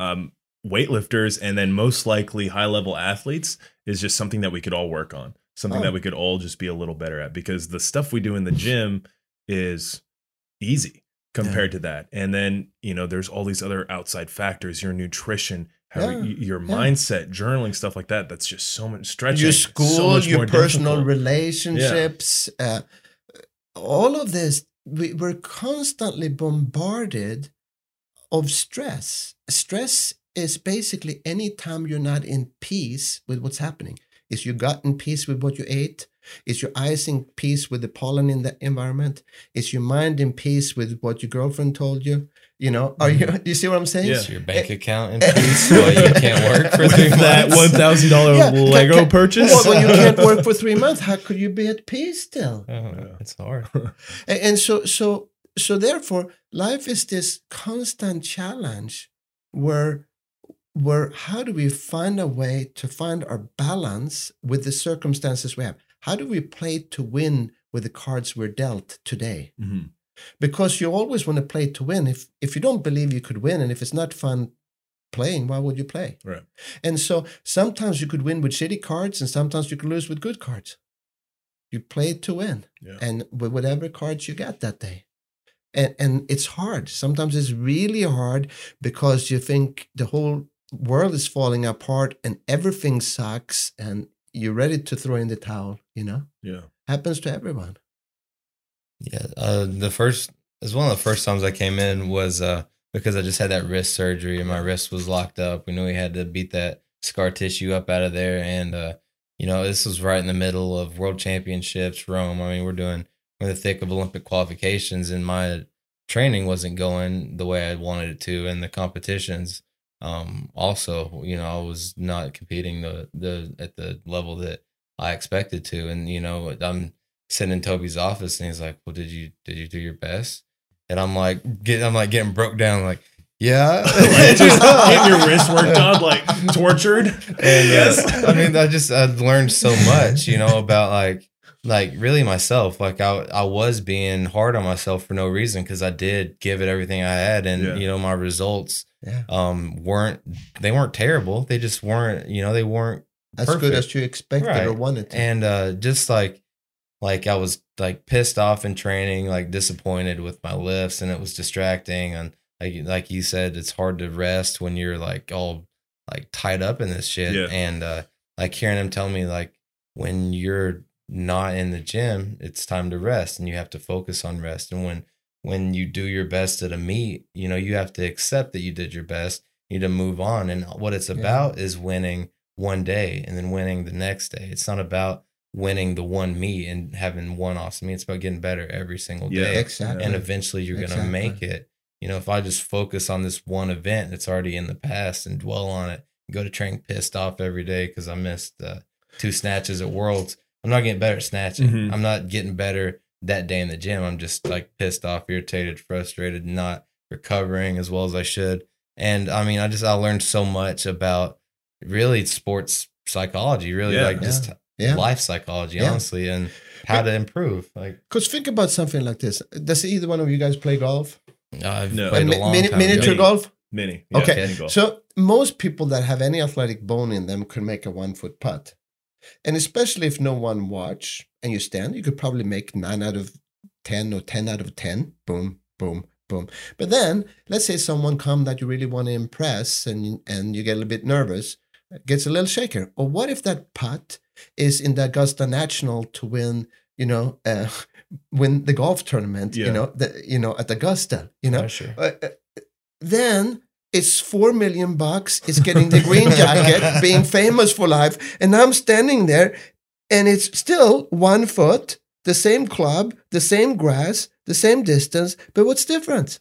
um, weightlifters and then most likely high level athletes is just something that we could all work on. Something Oh. that we could all just be a little better at because the stuff we do in the gym is easy compared to that. And then, you know, there's all these other outside factors, your nutrition, how Yeah, your yeah. mindset, journaling, stuff like that. That's just so much stretching. your school, much your personal difficult. relationships, uh, all of this, we, we're constantly bombarded of stress. Stress is basically any time you're not in peace with what's happening. Is your gut in peace with what you ate? Is your eyes in peace with the pollen in the environment? Is your mind in peace with what your girlfriend told you? You know, are you? Do you see what I'm saying? Yeah. Is your bank account in peace while you can't work for three With that months? one thousand dollar Yeah, Lego can- can- purchase. Well, when you can't work for three months, how could you be at peace still? Oh, it's hard. And, and so, so, so, therefore, life is this constant challenge where, where how do we find a way to find our balance with the circumstances we have? How do we play to win with the cards we're dealt today? Mhm. Because you always want to play to win. If if you don't believe you could win, and if it's not fun playing, why would you play? Right. And so sometimes you could win with shitty cards, and sometimes you could lose with good cards. You play to win Yeah. and with whatever cards you got that day. And and it's hard. Sometimes it's really hard because you think the whole world is falling apart and everything sucks and you're ready to throw in the towel, you know? yeah. Happens to everyone. Yeah, uh, the first it was one of the first times I came in was uh, because I just had that wrist surgery and my wrist was locked up. We knew we had to beat that scar tissue up out of there, and uh, you know this was right in the middle of World Championships, Rome. I mean, we're doing we're in the thick of Olympic qualifications, and my training wasn't going the way I wanted it to, and the competitions. Um, also, you know, I was not competing the the at the level that I expected to, and you know, I'm sitting in Toby's office and he's like, "Well, did you did you do your best?" And I'm like, get, I'm like getting broke down, like, yeah, Like, just getting your wrist worked on, like tortured. And uh, I mean, I just I learned so much, you know, about like like really myself. Like I I was being hard on myself for no reason because I did give it everything I had, and Yeah. you know my results Yeah. um weren't they weren't terrible. They just weren't you know they weren't As good as you expected or wanted to. and uh just like like i was like pissed off in training like disappointed with my lifts and it was distracting and like like you said it's hard to rest when you're like all like tied up in this shit Yeah. and uh like hearing him tell me like when you're not in the gym it's time to rest and you have to focus on rest and when when you do your best at a meet you know you have to accept that you did your best you need to move on and what it's Yeah. about is winning one day and then winning the next day it's not about winning the one meet and having one awesome meet it's about getting better every single day. Yeah. exactly. and eventually you're Exactly. gonna make it. You know, if I just focus on this one event that's already in the past and dwell on it, go to train pissed off every day because I missed uh, two snatches at Worlds, I'm not getting better at snatching. Mhm. I'm not getting better that day in the gym. I'm just like pissed off, irritated, frustrated, not recovering as well as I should. And I mean, I just I learned so much about really sports psychology, really Yeah. like just yeah. life psychology, Yeah. honestly, and how to improve. Like Because think about something like this. Does either one of you guys play golf? I've No. played a long mini- time miniature ago. golf? Mini. Okay, mini golf. So most people that have any athletic bone in them could make a one foot putt. And especially if no one watch and you stand, you could probably make nine out of 10 or 10 out of 10. Boom, boom, boom. But then let's say someone come that you really want to impress and, and you get a little bit nervous, gets a little shaker. Or what if that putt is in the Augusta National to win, you know, uh, win the golf tournament, Yeah. you know, the, you know, at Augusta, you know? Oh, sure. Uh, uh, then it's four million bucks. It's getting the green jacket, being famous for life, and I'm standing there, and it's still one foot, the same club, the same grass, the same distance. But what's different?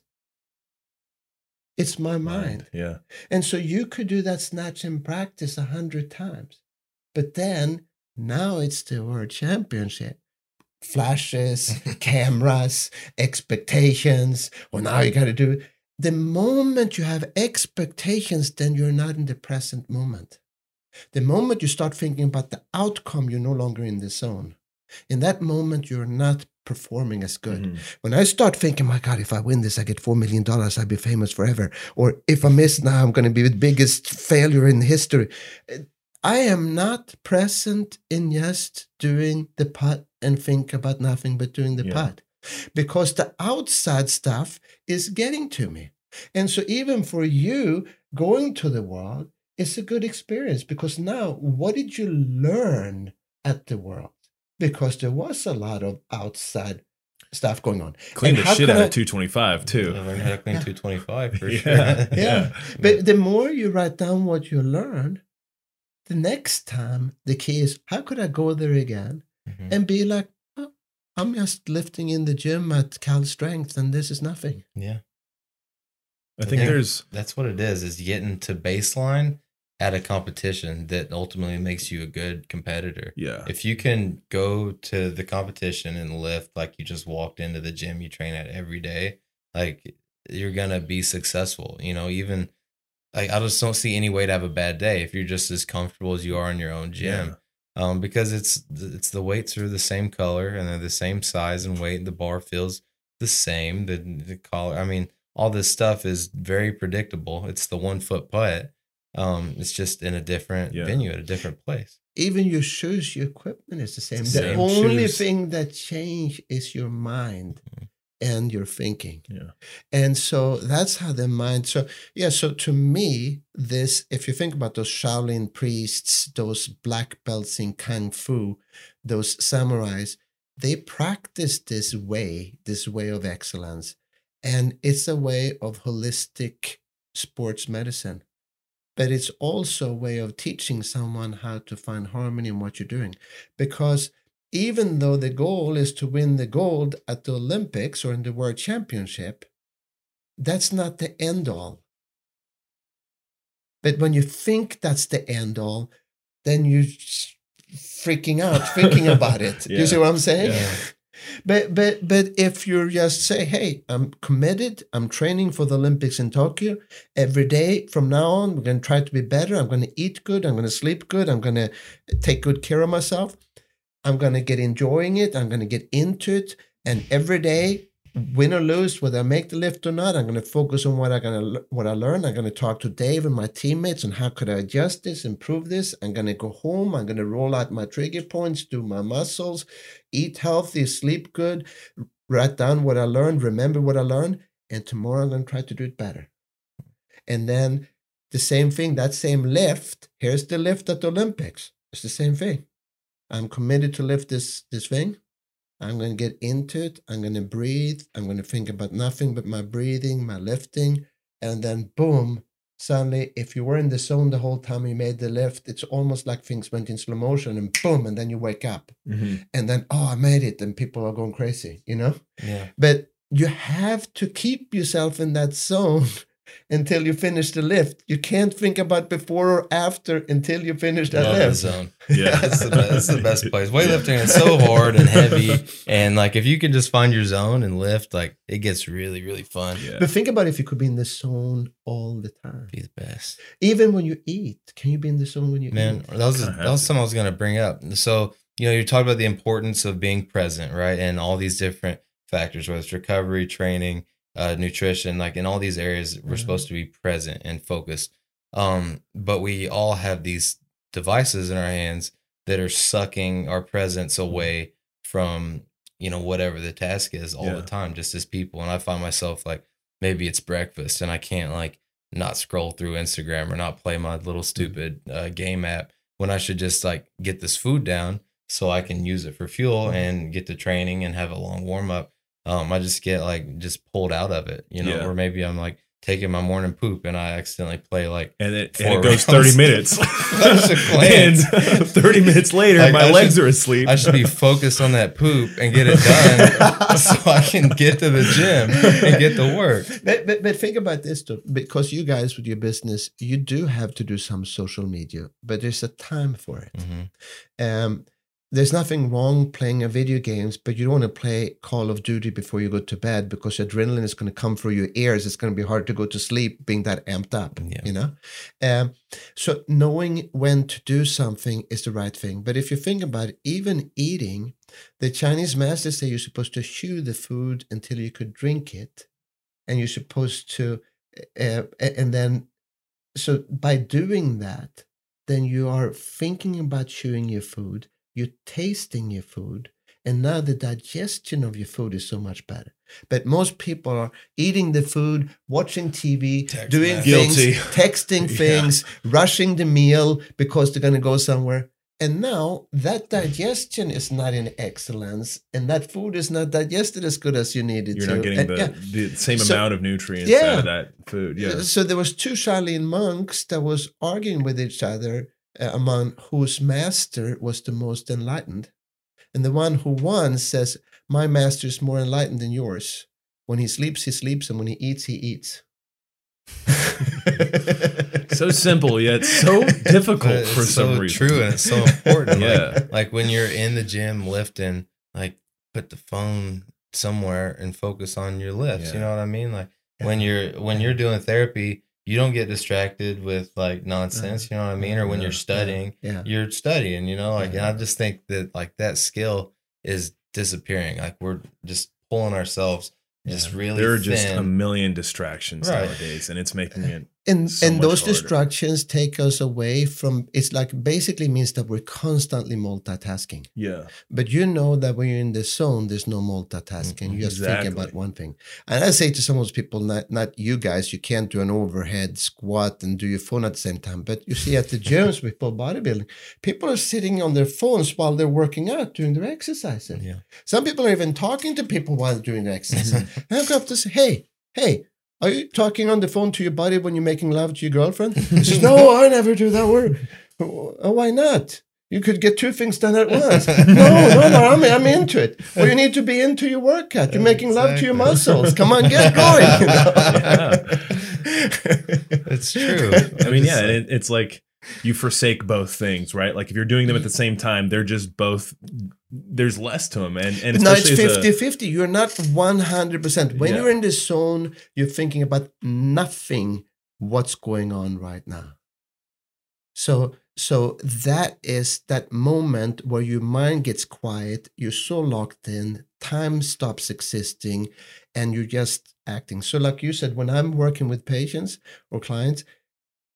It's my mind. Yeah. And so you could do that snatch in practice a hundred times. But then now it's the world championship. Flashes, cameras, expectations. Well, now you got to do it. The moment you have expectations, then you're not in the present moment. The moment you start thinking about the outcome, you're no longer in the zone. In that moment, you're not performing as good. Mhm. When I start thinking, my God, if I win this, I get $4 million, I'd be famous forever. Or if I miss now, I'm going to be the biggest failure in history. I am not present in just doing the putt and think about nothing but doing the Yeah. putt. because the outside stuff is getting to me. And so, even for you going to the world, it's a good experience because now, what did you learn at the world? Because there was a lot of outside stuff going on. Clean the shit out I- of 225 too. I learned how to clean Yeah. 225 for Yeah. sure. Yeah. Yeah. But the more you write down what you learned, the next time the key is how could I go there again Mhm. and be like, oh, I'm just lifting in the gym at Cal Strength and this is nothing. Yeah. I think Yeah. there's That's what it is, is getting to baseline at a competition that ultimately makes you a good competitor. yeah. If you can go to the competition and lift like you just walked into the gym you train at every day, like you're gonna be successful. You know, even like I just don't see any way to have a bad day if you're just as comfortable as you are in your own gym. Um, because it's it's the weights are the same color and they're the same size and weight. The bar feels the same. The the collar. I mean, all this stuff is very predictable. It's the one foot putt. Um, it's just in a different Yeah. venue at a different place. Even your shoes, your equipment is the same. It's The, the same only shoes. thing that change is your mind Mhm. And your thinking. Yeah. And so that's how the mind. So yeah. So to me, this, if you think about those Shaolin priests, those black belts in kung fu, those samurais, they practice this way, this way of excellence, and it's a way of holistic sports medicine. But it's also a way of teaching someone how to find harmony in what you're doing, because even though the goal is to win the gold at the Olympics or in the World Championship, that's not the end all. But when you think that's the end all, then you s- freaking out thinking about it. Yeah. You see what I'm saying? Yeah. But but but if you just say, "Hey, I'm committed. I'm training for the Olympics in Tokyo every day from now on. We're going to try to be better. I'm going to eat good. I'm going to sleep good. I'm going to take good care of myself. I'm going to get enjoying it. I'm going to get into it. And every day, win or lose, whether I make the lift or not, I'm going to focus on what I going to what I learn. I'm going to talk to Dave and my teammates on how could I adjust this, improve this. I'm going to go home. I'm going to roll out my trigger points, do my muscles, eat healthy, sleep good, write down what I learned, remember what I learned, and tomorrow I'm going to try to do it better. And then the same thing, that same lift. Here's the lift at the Olympics. It's the same thing. I'm committed to lift this this thing. I'm going to get into it. I'm going to breathe. I'm going to think about nothing but my breathing, my lifting, and then boom. Suddenly, if you were in the zone the whole time you made the lift, it's almost like things went in slow motion and boom, and then you wake up Mhm. and then oh i made it and people are going crazy you know Yeah. but you have to keep yourself in that zone until you finish the lift you can't think about before or after until you finish that Love lift zone. Yeah. That's the best, that's the best place. Weightlifting is so hard and heavy, and like if you can just find your zone and lift, like it gets really, really fun. Yeah. but think about if you could be in the zone all the time Be the best, even when you eat can you be in the zone when you man. eat That was that was something I was gonna bring up. So you know, you're talking about the importance of being present, right, and all these different factors, whether it's recovery, training, uh, nutrition, like in all these areas, we're Mhm. supposed to be present and focused. Um, but we all have these devices in our hands that are sucking our presence away from you know whatever the task is all Yeah. the time, just as people. And I find myself like maybe it's breakfast and I can't like not scroll through Instagram or not play my little stupid uh, game app when I should just like get this food down so I can use it for fuel and get to training and have a long warm up. Um, I just get like just pulled out of it, you know, Yeah. or maybe I'm like taking my morning poop and I accidentally play like and it, Four and it goes 30 minutes. And 30 minutes later, Like, my I legs should- are asleep. I should be focused on that poop and get it done so I can get to the gym and get to work. But, but, but think about this too, because you guys with your business, you do have to do some social media, but there's a time for it. Mhm. Um, there's nothing wrong playing a video games, but you don't want to play Call of Duty before you go to bed because adrenaline is going to come through your ears. It's going to be hard to go to sleep being that amped up, Yeah. you know? Um, so knowing when to do something is the right thing. But if you think about it, even eating, the Chinese masters say you're supposed to chew the food until you could drink it. And you're supposed to, uh, and then, so by doing that, then you are thinking about chewing your food, you're tasting your food, and now the digestion of your food is so much better. But most people are eating the food, watching TV, Text doing message. things, Guilty. texting Yeah. things, rushing the meal because they're going to go somewhere. And now that digestion is not in excellence, and that food is not digested as good as you need it You're to. not getting And, the, yeah, the same So- amount of nutrients Yeah. out of that food. Yeah. So there was two Shaolin monks that was arguing with each other Uh, among whose master was the most enlightened. And the one who won says, "My master is more enlightened than yours. When he sleeps, he sleeps, and when he eats, he eats." so simple yet so difficult for it's some so reason. true and it's so important. Yeah. Like, like when you're in the gym lifting, like put the phone somewhere and focus on your lifts. Yeah. You know what I mean? Like when you're when you're doing therapy, you don't get distracted with like nonsense. You know what I mean? Or when you're studying, yeah. you're studying. You know, like and I mm-hmm. just think that like that skill is disappearing. Like we're just pulling ourselves just Yeah. really. there are just a million distractions Right. nowadays, and it's making eh. it. And so and those harder. distractions take us away from it's like basically means that we're constantly multitasking Yeah. but you know that when you're in the zone there's no multitasking Mhm. you just think about one thing and i say to some of those people not not you guys you can't do an overhead squat and do your phone at the same time but you see at the gyms with bodybuilding people are sitting on their phones while they're working out doing their exercises Yeah. some people are even talking to people while they're doing their exercise and i go up to say hey hey are you talking on the phone to your body when you're making love to your girlfriend? He says, No, I never do that word. Oh, why not? You could get two things done at once. No, no, no, I'm, I'm into it. Well, you need to be into your workout. You're making love to your muscles. Come on, get going. you know? It's true. I mean, yeah, it, it's like you forsake both things, right? Like if you're doing them at the same time, they're just both. There's less to them, and and No, it's especially as a- 50 50. You're not 100%. When Yeah. you're in the zone, you're thinking about nothing what's going on right now. So, so that is that moment where your mind gets quiet, you're so locked in, time stops existing, and you're just acting. So, like you said, when I'm working with patients or clients,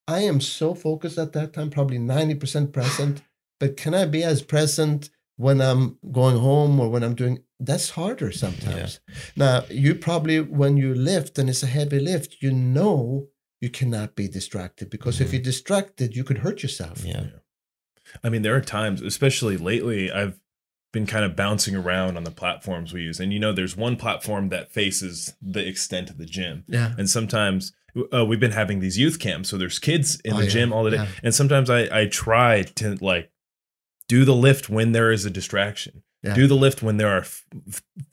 I am so focused at that time, probably 90% present. But can I be as present when I'm going home or when I'm doing that's harder sometimes. Now, you probably when you lift and it's a heavy lift, you know you cannot be distracted because if Mhm. you're distracted, you could hurt yourself. yeah. I mean, there are times, especially lately, I've been kind of bouncing around on the platforms we use, and you know, there's one platform that faces the extent of the gym, Yeah. and sometimes uh, we've been having these youth camps, so there's kids in Oh, the yeah, gym all the day, yeah. and sometimes I I try to like do the lift when there is a distraction, Yeah. do the lift when there are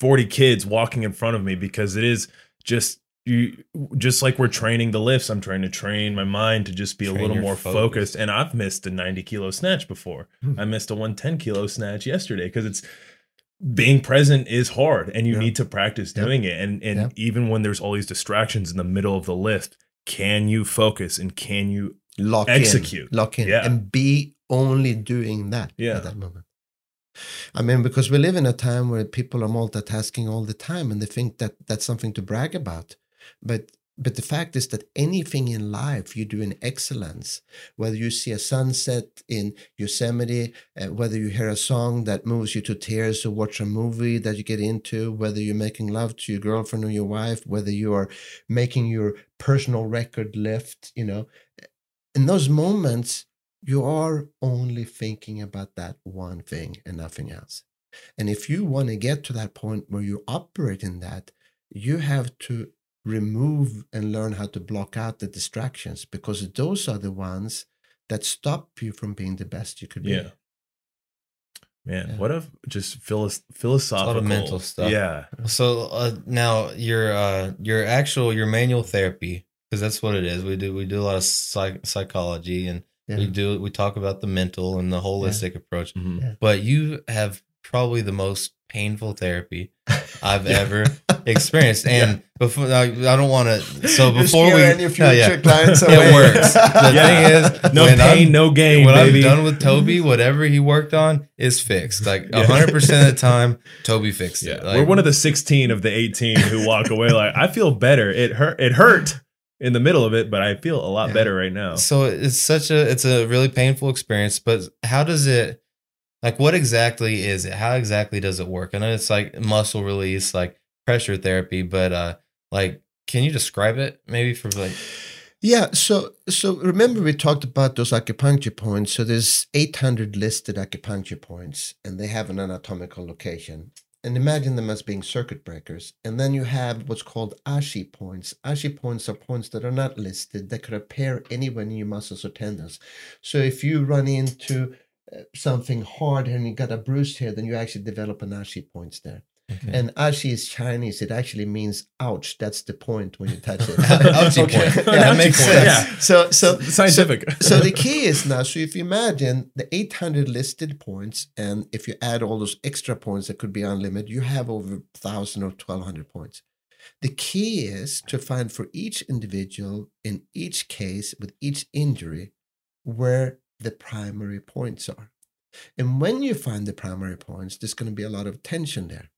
40 kids walking in front of me because it is just you just like we're training the lifts i'm trying to train my mind to just be a little more focus. focused and i've missed a 90 kilo snatch before Hmm. i missed a 110 kilo snatch yesterday because it's being present is hard and you Yeah. need to practice doing it and and even when there's all these distractions in the middle of the lift can you focus and can you Lock Execute. in. Lock in. Yeah. And be only doing that Yeah. at that moment. I mean, because we live in a time where people are multitasking all the time and they think that that's something to brag about. But but the fact is that anything in life you do in excellence, whether you see a sunset in Yosemite, uh, whether you hear a song that moves you to tears or watch a movie that you get into, whether you're making love to your girlfriend or your wife, whether you are making your personal record lift, you know, in those moments, you are only thinking about that one thing and nothing else. And if you want to get to that point where you operate in that, you have to remove and learn how to block out the distractions because those are the ones that stop you from being the best you could be. yeah man Yeah. what a just philos- philosophical mental stuff. yeah So uh, now your uh, your actual your manual therapy because that's what it is. We do we do a lot of psych- psychology and Yeah. we do we talk about the mental and the holistic approach. Mhm. Yeah. But you have probably the most painful therapy I've Yeah. ever experienced. And before I, I don't want to. So before we scaring your No, yeah. future clients away. it works. The Yeah. thing is, no pain I'm- no gain when baby I'm done with Toby, whatever he worked on is fixed. Like Yeah. hundred percent of the time, Toby fixed Yeah, it. Like, we're one of the 16 of the 18 who walk away like I feel better. It hurt. It hurt in the middle of it, but I feel a lot Yeah. better right now. So it's such a it's a really painful experience. But how does it? like what exactly is it? How exactly does it work? I know it's like muscle release, like pressure therapy, but uh, like, can you describe it maybe for like? Yeah, so so remember we talked about those acupuncture points. So there's 800 listed acupuncture points, and they have an anatomical location. And imagine them as being circuit breakers. And then you have what's called ashi points. Ashi points are points that are not listed that could appear anywhere in your muscles or tendons. So if you run into uh, something hard and you got a bruise here, then you actually develop an ashi points there. Okay. And ashi is Chinese. It actually means ouch. That's the point when you touch it. Ouchie Okay. point. Yeah, that makes sense. yeah. So so Scientific. so the key is now so if you imagine the 800 listed points and if you add all those extra points that could be unlimited you have over 1000 or 1200 points the key is to find for each individual in each case with each injury where the primary points are and when you find the primary points there's going to be a lot of tension there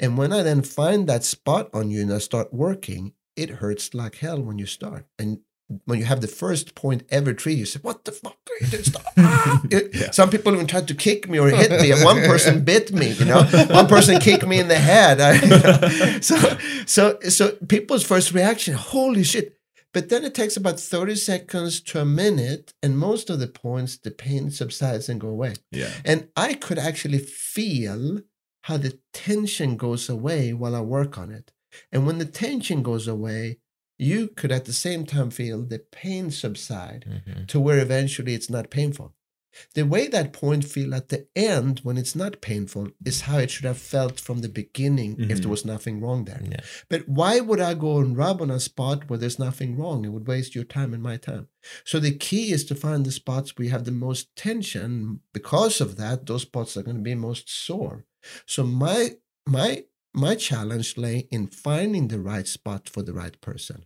and when i then find that spot on you and i start working it hurts like hell when you start and when you have the first point ever treated, you say, "What the fuck are you doing?" Stop. Ah!" Yeah. Some people even tried to kick me or hit me, and one person bit me. You know, one person kicked me in the head. I- so, so, so people's first reaction, "Holy shit!" But then it takes about thirty seconds to a minute, and most of the points, the pain subsides and go away. yeah. And I could actually feel how the tension goes away while I work on it. And when the tension goes away, you could at the same time feel the pain subside Mhm. to where eventually it's not painful. The way that point feel at the end when it's not painful is how it should have felt from the beginning if there Mhm. was nothing wrong there. Yeah. But why would I go and rub on a spot where there's nothing wrong? It would waste your time and my time. So the key is to find the spots where you have the most tension. Because of that, those spots are going to be most sore. So my my my challenge lay in finding the right spot for the right person.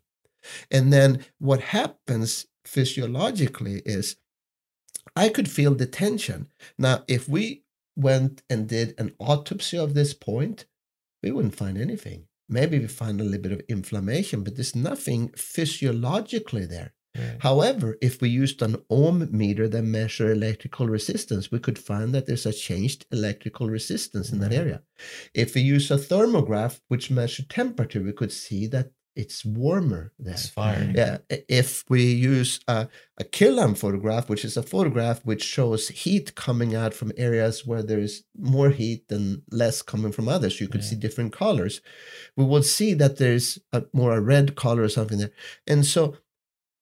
And then what happens physiologically is I could feel the tension. Now, if we went and did an autopsy of this point, we wouldn't find anything. Maybe we find a little bit of inflammation, but there's nothing physiologically there. Right. However, if we used an ohm meter that measure electrical resistance, we could find that there's a changed electrical resistance in that Right. area. If we use a thermograph, which measure temperature, we could see that it's warmer there. It's fire. Yeah, if we use a, a Kirlian photograph, which is a photograph which shows heat coming out from areas where there is more heat and less coming from others, you could Yeah. see different colors. We would see that there's a more a red color or something there. And so,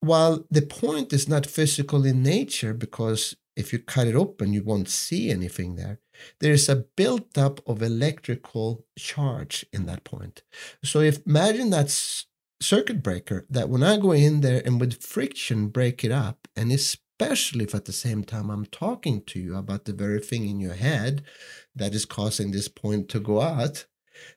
while the point is not physical in nature, because if you cut it open, you won't see anything there. There is a built up of electrical charge in that point. So if imagine that circuit breaker that when I go in there and with friction break it up, and especially if at the same time I'm talking to you about the very thing in your head that is causing this point to go out,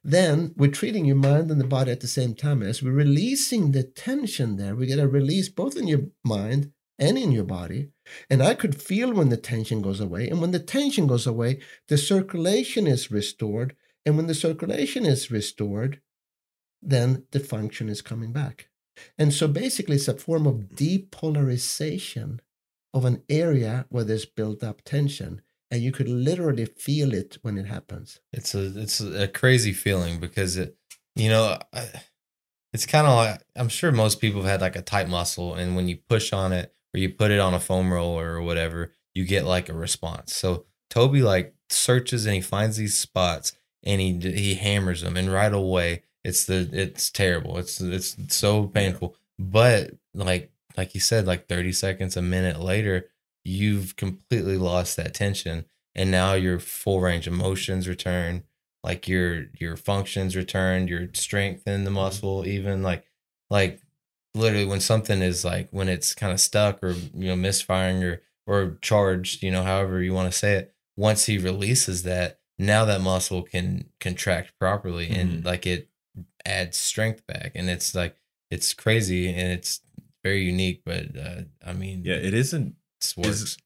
then we're treating your mind and the body at the same time. As we're releasing the tension there, we get a release both in your mind and in your body. And I could feel when the tension goes away. And when the tension goes away, the circulation is restored. And when the circulation is restored, then the function is coming back. And so basically, it's a form of depolarization of an area where there's built up tension. And you could literally feel it when it happens. It's a it's a crazy feeling because it, you know, it's kind of like I'm sure most people have had like a tight muscle, and when you push on it or you put it on a foam roller or whatever, you get like a response. So Toby like searches and he finds these spots and he he hammers them, and right away it's the it's terrible. It's it's so painful, but like like you said, like 30 seconds, a minute later, you've completely lost that tension and now your full range of motions return like your your functions return your strength in the muscle even like like literally when something is like when it's kind of stuck or you know misfiring or or charged you know however you want to say it once he releases that now that muscle can contract properly and like it adds strength back and it's like it's crazy and it's very unique but uh i mean Yeah, it isn't. It works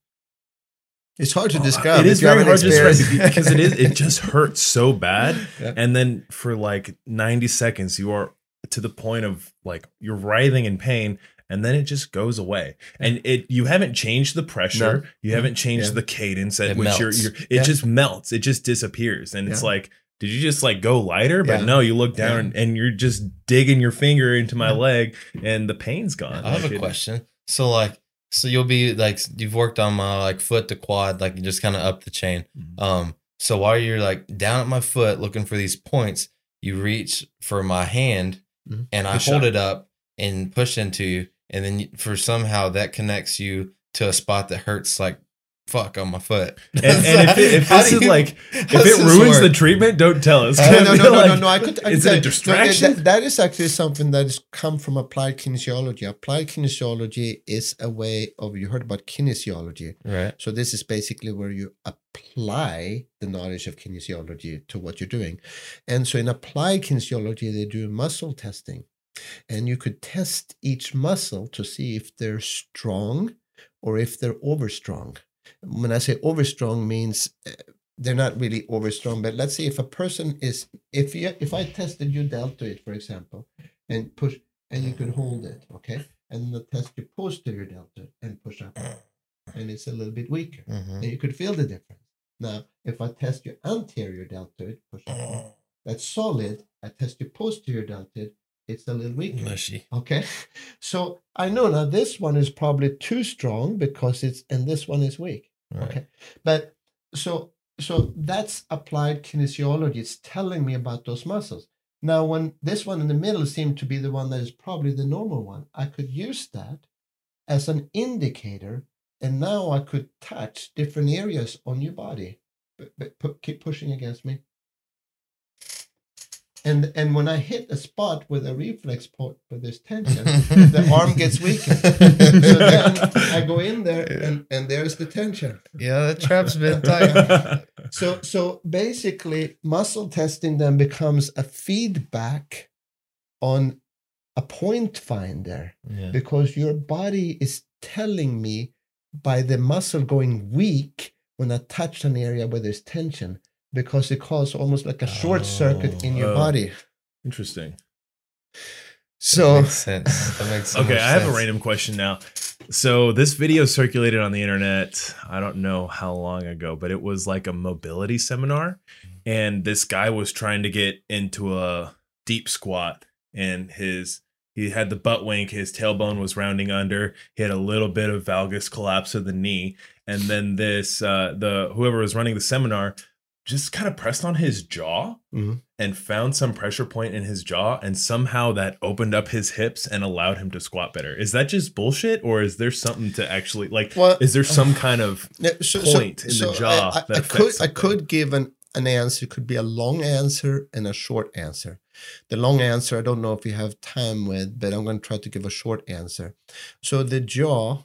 It's hard to Oh, describe. It if very hard to describe because it is. It just hurts so bad, Yeah. and then for like ninety seconds, you are to the point of like you're writhing in pain, and then it just goes away. And it you haven't changed the pressure, No. you haven't mm-hmm. changed Yeah. the cadence at It which you're, you're, it Yeah. just melts. It just disappears. And it's like did you just like go lighter? But Yeah. no, you look down Yeah. and, and you're just digging your finger into my Yeah. leg and the pain's gone. I have Like, a it- question. So like, so you'll be like, you've worked on my like foot to quad, like just kind of up the chain. Mhm. Um, so while you're like down at my foot looking for these points, you reach for my hand Mhm. and I Push hold up. it up and push into you, and then for somehow that connects you to a spot that hurts like fuck on my foot. And, and if, it, if this do is like if it ruins the treatment, don't tell us. Uh, no, no, no, no, Like, no, no. I could. I is could it a you- no, distraction? that- that is actually something that has come from applied kinesiology. Applied kinesiology is a way of you heard about kinesiology. Right. So this is basically where you apply the knowledge of kinesiology to what you're doing. And so in applied kinesiology, they do muscle testing. And you could test each muscle to see if they're strong or if they're overstrong. When I say overstrong means uh, they're not really overstrong, but let's say if a person is if you if I tested your deltoid, for example, and push and you could hold it, okay? And the test your posterior deltoid and push up. And it's a little bit weaker Mhm. and you could feel the difference. Now, if I test your anterior deltoid, push up, that's solid. I test your posterior deltoid, it's a little weaker. Mushy. Okay, so I know now this one is probably too strong because it's, and this one is weak. Right. Okay, but so so that's applied kinesiology. It's telling me about those muscles. Now, when this one in the middle seemed to be the one that is probably the normal one, I could use that as an indicator, and now I could touch different areas on your body. But, but keep pushing against me. And and when I hit a spot with a reflex point where this tension, the arm gets weaker. So then I go in there and, and there's the tension. yeah, that trap's been tight. So so basically muscle testing then becomes a feedback on a point finder Yeah. because your body is telling me by the muscle going weak when I touch an area where there's tension because it causes almost like a short circuit in your Oh. body. Interesting. So that makes sense. That makes so okay, much I have a random question now. So this video circulated on the internet. I don't know how long ago, but it was like a mobility seminar, and this guy was trying to get into a deep squat, and his he had the butt wink, his tailbone was rounding under, he had a little bit of valgus collapse of the knee, and then this uh, the whoever was running the seminar just kind of pressed on his jaw Mhm. and found some pressure point in his jaw and somehow that opened up his hips and allowed him to squat better is that just bullshit or is there something to actually like Well, is there some kind of so- point in the jaw I, I, that I could I could give an, an answer. It could be a long answer and a short answer. The long answer I don't know if we have time with, but I'm going to try to give a short answer. So the jaw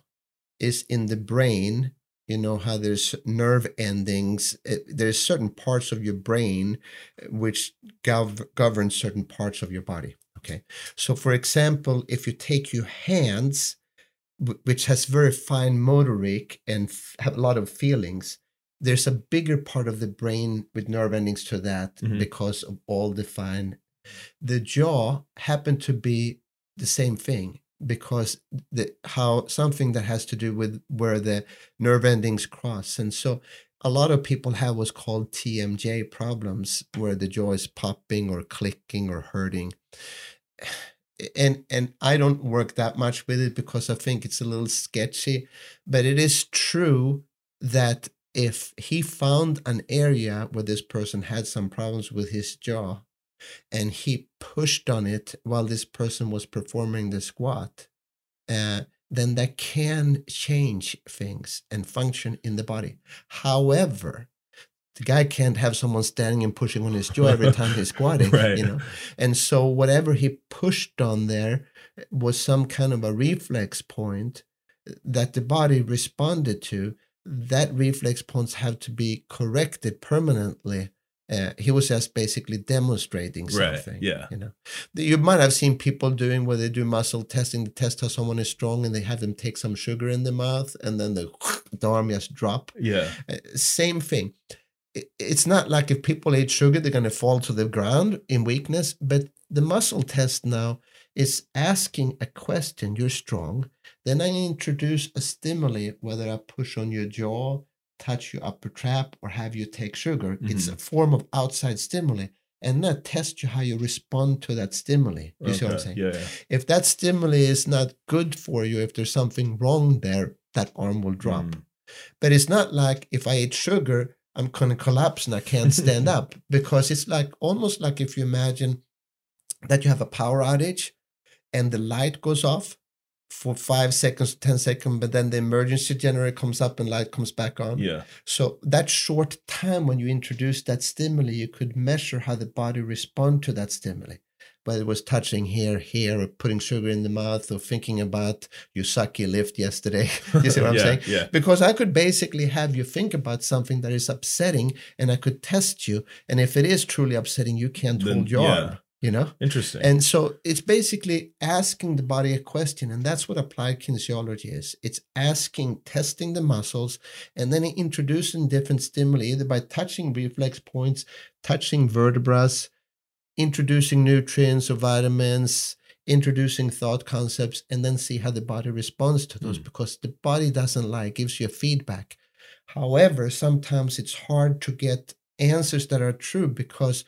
is in the brain. You know how there's nerve endings. It, there's certain parts of your brain uh, which gov- govern certain parts of your body. Okay. So for example, if you take your hands, wh- which has very fine motoric and f- have a lot of feelings, there's a bigger part of the brain with nerve endings to that Mhm. because of all the fine. The jaw happened to be the same thing because the how something that has to do with where the nerve endings cross. And so a lot of people have what's called TMJ problems where the jaw is popping or clicking or hurting. And and I don't work that much with it because I think it's a little sketchy but it is true that if he found an area where this person had some problems with his jaw and he pushed on it while this person was performing the squat uh, then that can change things and function in the body. However the guy can't have someone standing and pushing on his jaw every time he's squatting Right. you know? And so whatever he pushed on there was some kind of a reflex point that the body responded to. That reflex points have to be corrected permanently uh, he was just basically demonstrating something. Right, yeah. you know you might have seen people doing where they do muscle testing to test how someone is strong and they have them take some sugar in the mouth and then the, the arm just drop yeah uh, same thing. It- It's not like if people eat sugar, they're going to fall to the ground in weakness, but the muscle test now is asking a question. You're strong. Then I introduce a stimuli, whether I push on your jaw, touch your upper trap, or have you take sugar. It's a form of outside stimuli. And I test you how you respond to that stimuli. You see what I'm saying? Yeah, yeah. If that stimuli is not good for you, if there's something wrong there, that arm will drop. Mm. But it's not like if I eat sugar, I'm going to collapse and I can't stand up because it's like almost like if you imagine that you have a power outage and the light goes off for five seconds, 10 seconds, but then the emergency generator comes up and light comes back on. Yeah. So that short time when you introduce that stimuli, you could measure how the body respond to that stimuli. Whether it was touching here, here, or putting sugar in the mouth, or thinking about you sucky lift yesterday. you see what I'm yeah, saying? Yeah. Because I could basically have you think about something that is upsetting and I could test you. And if it is truly upsetting, you can't Then- hold your yeah. arm, you know? Interesting. And so it's basically asking the body a question. And that's what applied kinesiology is it's asking, testing the muscles, and then introducing different stimuli, either by touching reflex points, touching vertebrae, introducing nutrients or vitamins, introducing thought concepts, and then see how the body responds to those Mm. because the body doesn't lie, it gives you a feedback. However, sometimes it's hard to get answers that are true because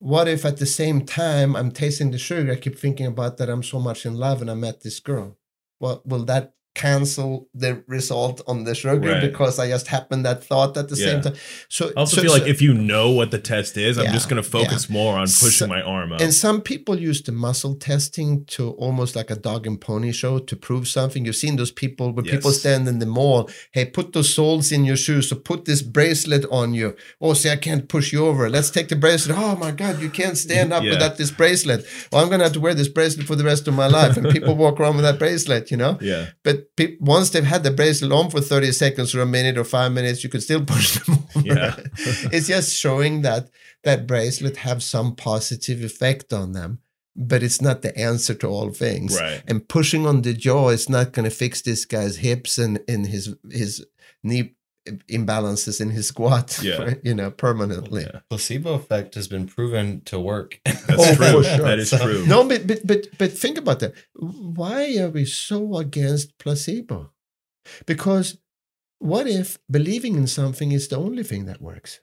what if at the same time I'm tasting the sugar, I keep thinking about that I'm so much in love and I met this girl? Well, will that cancel the result on the sugar Right. because I just happened that thought at the Yeah. same time? So I also so- feel so- like if you know what the test is, I'm just going to focus more on pushing So- my arm up. And some people use the muscle testing to almost like a dog and pony show to prove something. You've seen those people where people stand in the mall. Hey, put those soles in your shoes. So put this bracelet on you. Oh, see, I can't push you over. Let's take the bracelet. Oh my God, you can't stand up Yeah. without this bracelet. Well, I'm gonna have to wear this bracelet for the rest of my life. And people walk around with that bracelet, you know. yeah. But pe- once they've had the bracelet on for 30 seconds or a minute or five minutes, you could still push them over. Yeah. it's just showing that that bracelet have some positive effect on them, but it's not the answer to all things. Right. And pushing on the jaw is not going to fix this guy's hips and, and his his knee imbalances in his squat, Yeah. you know, permanently. Yeah. Placebo effect has been proven to work. That's Oh, true. sure. That is So- true. No, but, but but but think about that. Why are we so against placebo? Because what if believing in something is the only thing that works?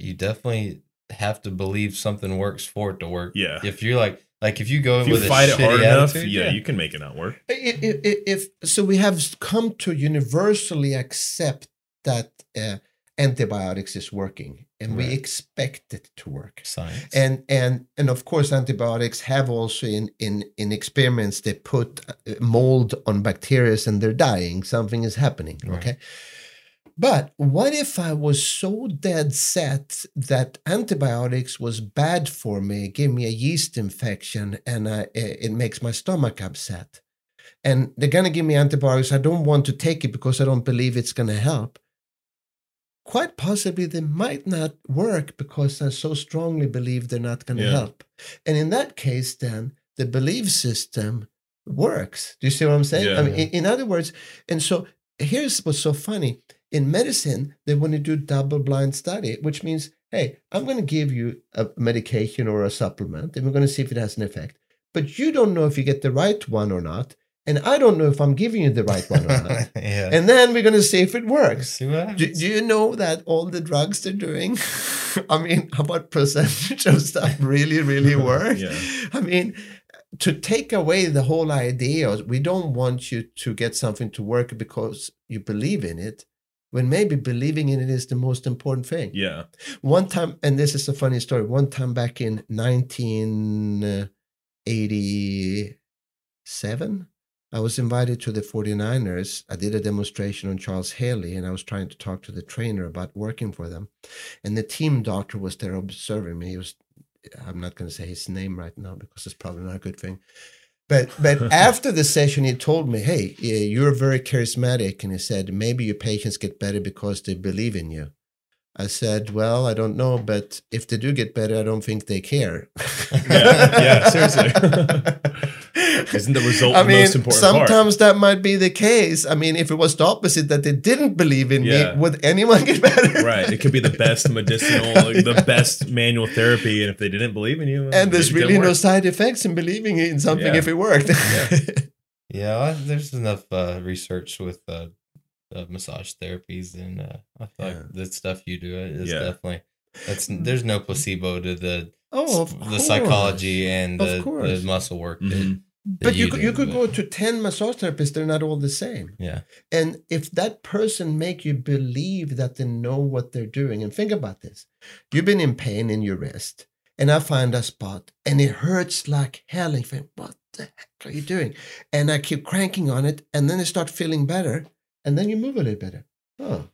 you definitely have to believe something works for it to work. Yeah. If you're like, like if you go If in you with fight a it hard shitty enough, attitude, yeah, you can make it not work. I- i- i- If, so, we have come to universally accept that uh, antibiotics is working, and we expect it to work. science. And and and of course, antibiotics have also in in in experiments they put uh, mold on bacteria and they're dying. Something is happening. Right. Okay. But what if I was so dead set that antibiotics was bad for me, gave me a yeast infection, and I, it makes my stomach upset? And they're going to give me antibiotics. I don't want to take it because I don't believe it's going to help. Quite possibly they might not work because I so strongly believe they're not going to Yeah. help. And in that case, then the belief system works. Do you see what I'm saying? I Yeah. mean, in, in other words, and so here's what's so funny. In medicine, they want to do double blind study, which means, hey, I'm going to give you a medication or a supplement, and we're going to see if it has an effect. But you don't know if you get the right one or not. And I don't know if I'm giving you the right one or not. yeah. and then we're going to see if it works. Do, do you know that all the drugs they're doing, I mean, how about percentage of stuff really, really work? Yeah. I mean, to take away the whole idea, of we don't want you to get something to work because you believe in it, when maybe believing in it is the most important thing. Yeah. One time, and this is a funny story, one time back in 1987, I was invited to the 49ers. I did a demonstration on Charles Haley, and I was trying to talk to the trainer about working for them. And the team doctor was there observing me. He was, I'm not going to say his name right now because it's probably not a good thing. But but after the session, he told me, "Hey, you're very charismatic," and he said, "Maybe your patients get better because they believe in you." I said, well, I don't know, but if they do get better, I don't think they care. Yeah, yeah, seriously. Isn't the result I the mean, most important part? sometimes that might be the case. I mean, if it was the opposite, that they didn't believe in Yeah. me, would anyone get better? Right. It could be the best medicinal, like the best manual therapy. And if they didn't believe in you, and there's really no work. side effects in believing in something Yeah. if it worked. Yeah, I, there's enough uh, research with uh, uh, massage therapies, and uh, I feel Yeah. like the stuff you do is Yeah. definitely that's there's no placebo to the oh, of the course. psychology and Of the, the muscle work. that- Mhm. that But you, do, could, you could go to 10 massage therapists, they're not all the same. Yeah, And if that person make you believe that they know what they're doing, and think about this, you've been in pain in your wrist, and I find a spot, and it hurts like hell, and you think, what the heck are you doing? And I keep cranking on it, and then I start feeling better, and then you move a little better. Oh,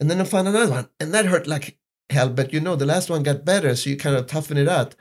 and then I find another one, and that hurt like hell, but you know the last one got better, so you kind of toughen it out,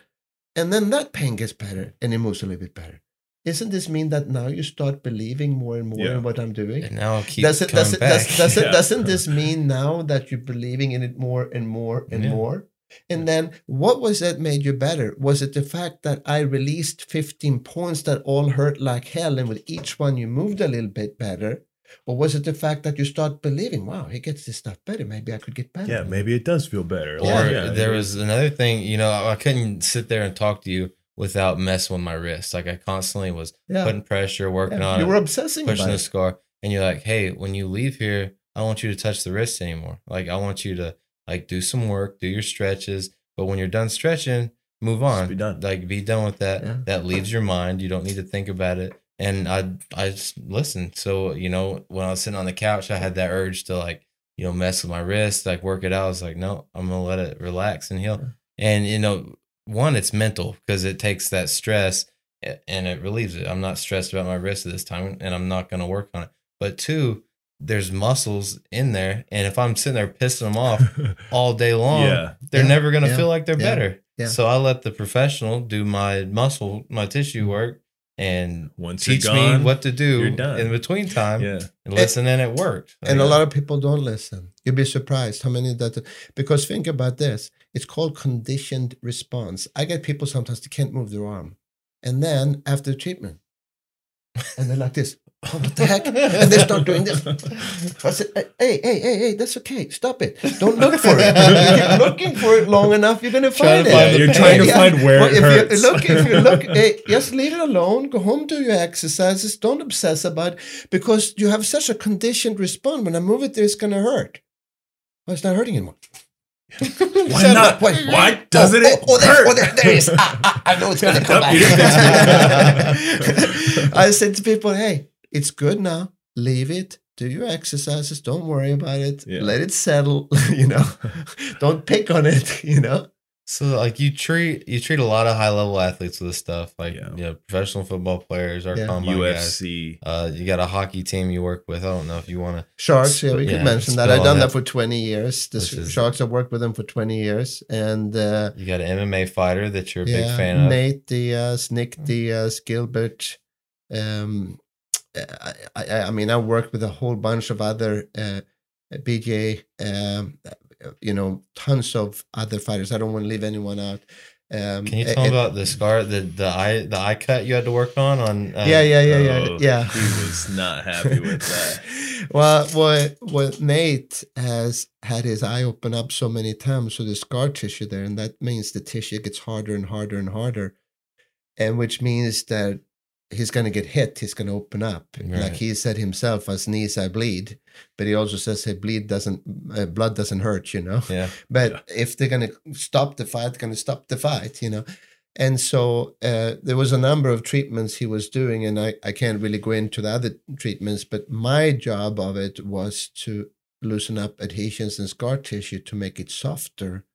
and then that pain gets better, and it moves a little bit better. Isn't this mean that now you start believing more and more Yeah. in what I'm doing? and now it keeps does it, coming does it, back. does, does it, Yeah. doesn't this mean now that you're believing in it more and more and Yeah. more? And then what was that made you better? Was it the fact that I released 15 points that all hurt like hell and with each one you moved a little bit better? Or was it the fact that you start believing, wow, he gets this stuff better. Maybe I could get better. Yeah, maybe it does feel better. Or yeah, there was another thing, you know, I couldn't sit there and talk to you without messing with my wrist. Like I constantly was Yeah. putting pressure, working Yeah. on You it, were obsessing pushing the it. scar. And you're like, hey, when you leave here, I don't want you to touch the wrist anymore. Like I want you to like do some work, do your stretches. But when you're done stretching, move on. be done. Like be done with that. Yeah. That leaves your mind. You don't need to think about it. And I I just listened. So, you know, when I was sitting on the couch, I had that urge to like, you know, mess with my wrist, like work it out. I was like, no, I'm gonna let it relax and heal. And you know, one, it's mental because it takes that stress and it relieves it. I'm not stressed about my wrist at this time and I'm not gonna work on it. But two, there's muscles in there. And if I'm sitting there pissing them off all day long, yeah. they're Yeah, never gonna yeah, feel like they're better. So I let the professional do my muscle, my tissue mm-hmm. work and Once you're teach gone, me what to do you're done. in between time Yeah. and listen and it worked. And a lot of people don't listen. You'd be surprised how many that because think about this. It's called conditioned response. I get people sometimes they can't move their arm. And then after the treatment, and they're like this. Oh, what the heck? And they start doing this. I said, hey, hey, hey, hey, that's okay. Stop it. Don't look for it. If you keep looking for it long enough, you're gonna find it. find Yeah, you're trying to Yeah. find where Well, it if hurts. you look, if you look, hey, just leave it alone. Go home, do your exercises. Don't obsess about it because you have such a conditioned response. When I move it, there, it's gonna hurt. Well, it's not hurting anymore. Why not? Why, Why doesn't oh, it Oh, oh, there, hurt? oh, there, there it is. Ah, ah, I know it's come Nope, you didn't back. I said to people, hey, it's good now. Leave it. Do your exercises. Don't worry about it. Yeah. Let it settle. You know, don't pick on it. You know. So like you treat you treat a lot of high level athletes with this stuff, like Yeah. you know, professional football players, our Yeah. combine guys. UFC. Uh, you got a hockey team you work with. I don't know if you want to. Sharks, yeah, we Yeah, could mention that. I've done that that. for 20 years. The is- Sharks, I've worked with them for 20 years. And uh, You got an MMA fighter that you're a yeah, big fan of. Nate Diaz, Nick Diaz, Gilbert. Um, I, I, I mean, I worked with a whole bunch of other uh, BJ, um, you know, tons of other fighters. I don't want to leave anyone out. Um, Can you it- tell me it- about the scar, the the eye, the eye cut you had to work on? On uh, Yeah, yeah, yeah, yeah, Oh, yeah. He was not happy with that. well, what what Nate has had his eye open up so many times, so the scar tissue there, and that means the tissue gets harder and harder and harder, and which means that he's going to get hit. He's going to open up, like he said himself. As knees, I bleed, but he also says, "Hey, bleed doesn't, uh, blood doesn't hurt," you know. yeah. But Yeah. if they're going to stop the fight, they're going to stop the fight, you know. And so uh, there was a number of treatments he was doing, and I, I can't really go into the other treatments, but my job of it was to loosen up adhesions and scar tissue to make it softer.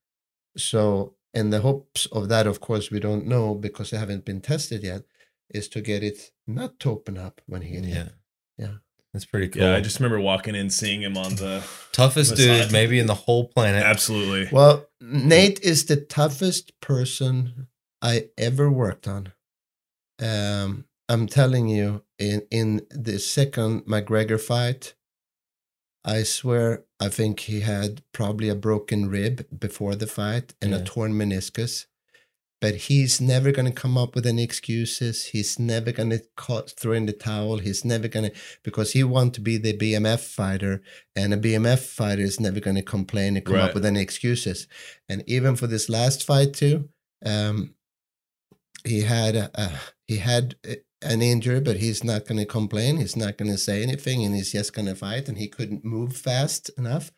So, in the hopes of that, of course, we don't know because they haven't been tested yet, is to get it not to open up when he Yeah. hit. Yeah. That's pretty cool. Yeah, I just remember walking in, seeing him on the. toughest Massage. dude maybe in the whole planet. Absolutely. Well, Nate is the toughest person I ever worked on. Um, I'm telling you, in in the second McGregor fight, I swear, I think he had probably a broken rib before the fight and a torn meniscus. But he's never going to come up with any excuses. He's never going to throw in the towel. He's never going to, because he wants to be the BMF fighter, and a BMF fighter is never going to complain and come Right. up with any excuses. And even for this last fight too, um, he had a, a he had an injury, but he's not going to complain. He's not going to say anything, and he's just going to fight. And he couldn't move fast enough.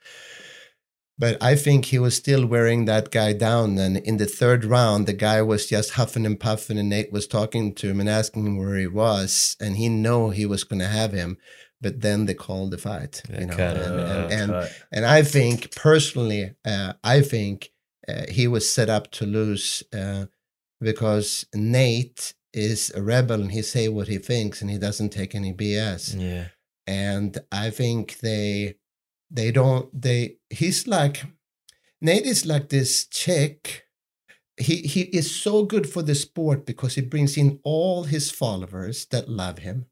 But I think he was still wearing that guy down. And in the third round, the guy was just huffing and puffing, and Nate was talking to him and asking him where he was, and he know he was going to have him. But then they called the fight, you know, and, and, and and I think personally, uh, I think uh, he was set up to lose uh, because Nate is a rebel and he say what he thinks and he doesn't take any BS. Yeah. And I think they they don't they he's like Nate is like this chick. He he is so good for the sport because he brings in all his followers that love him.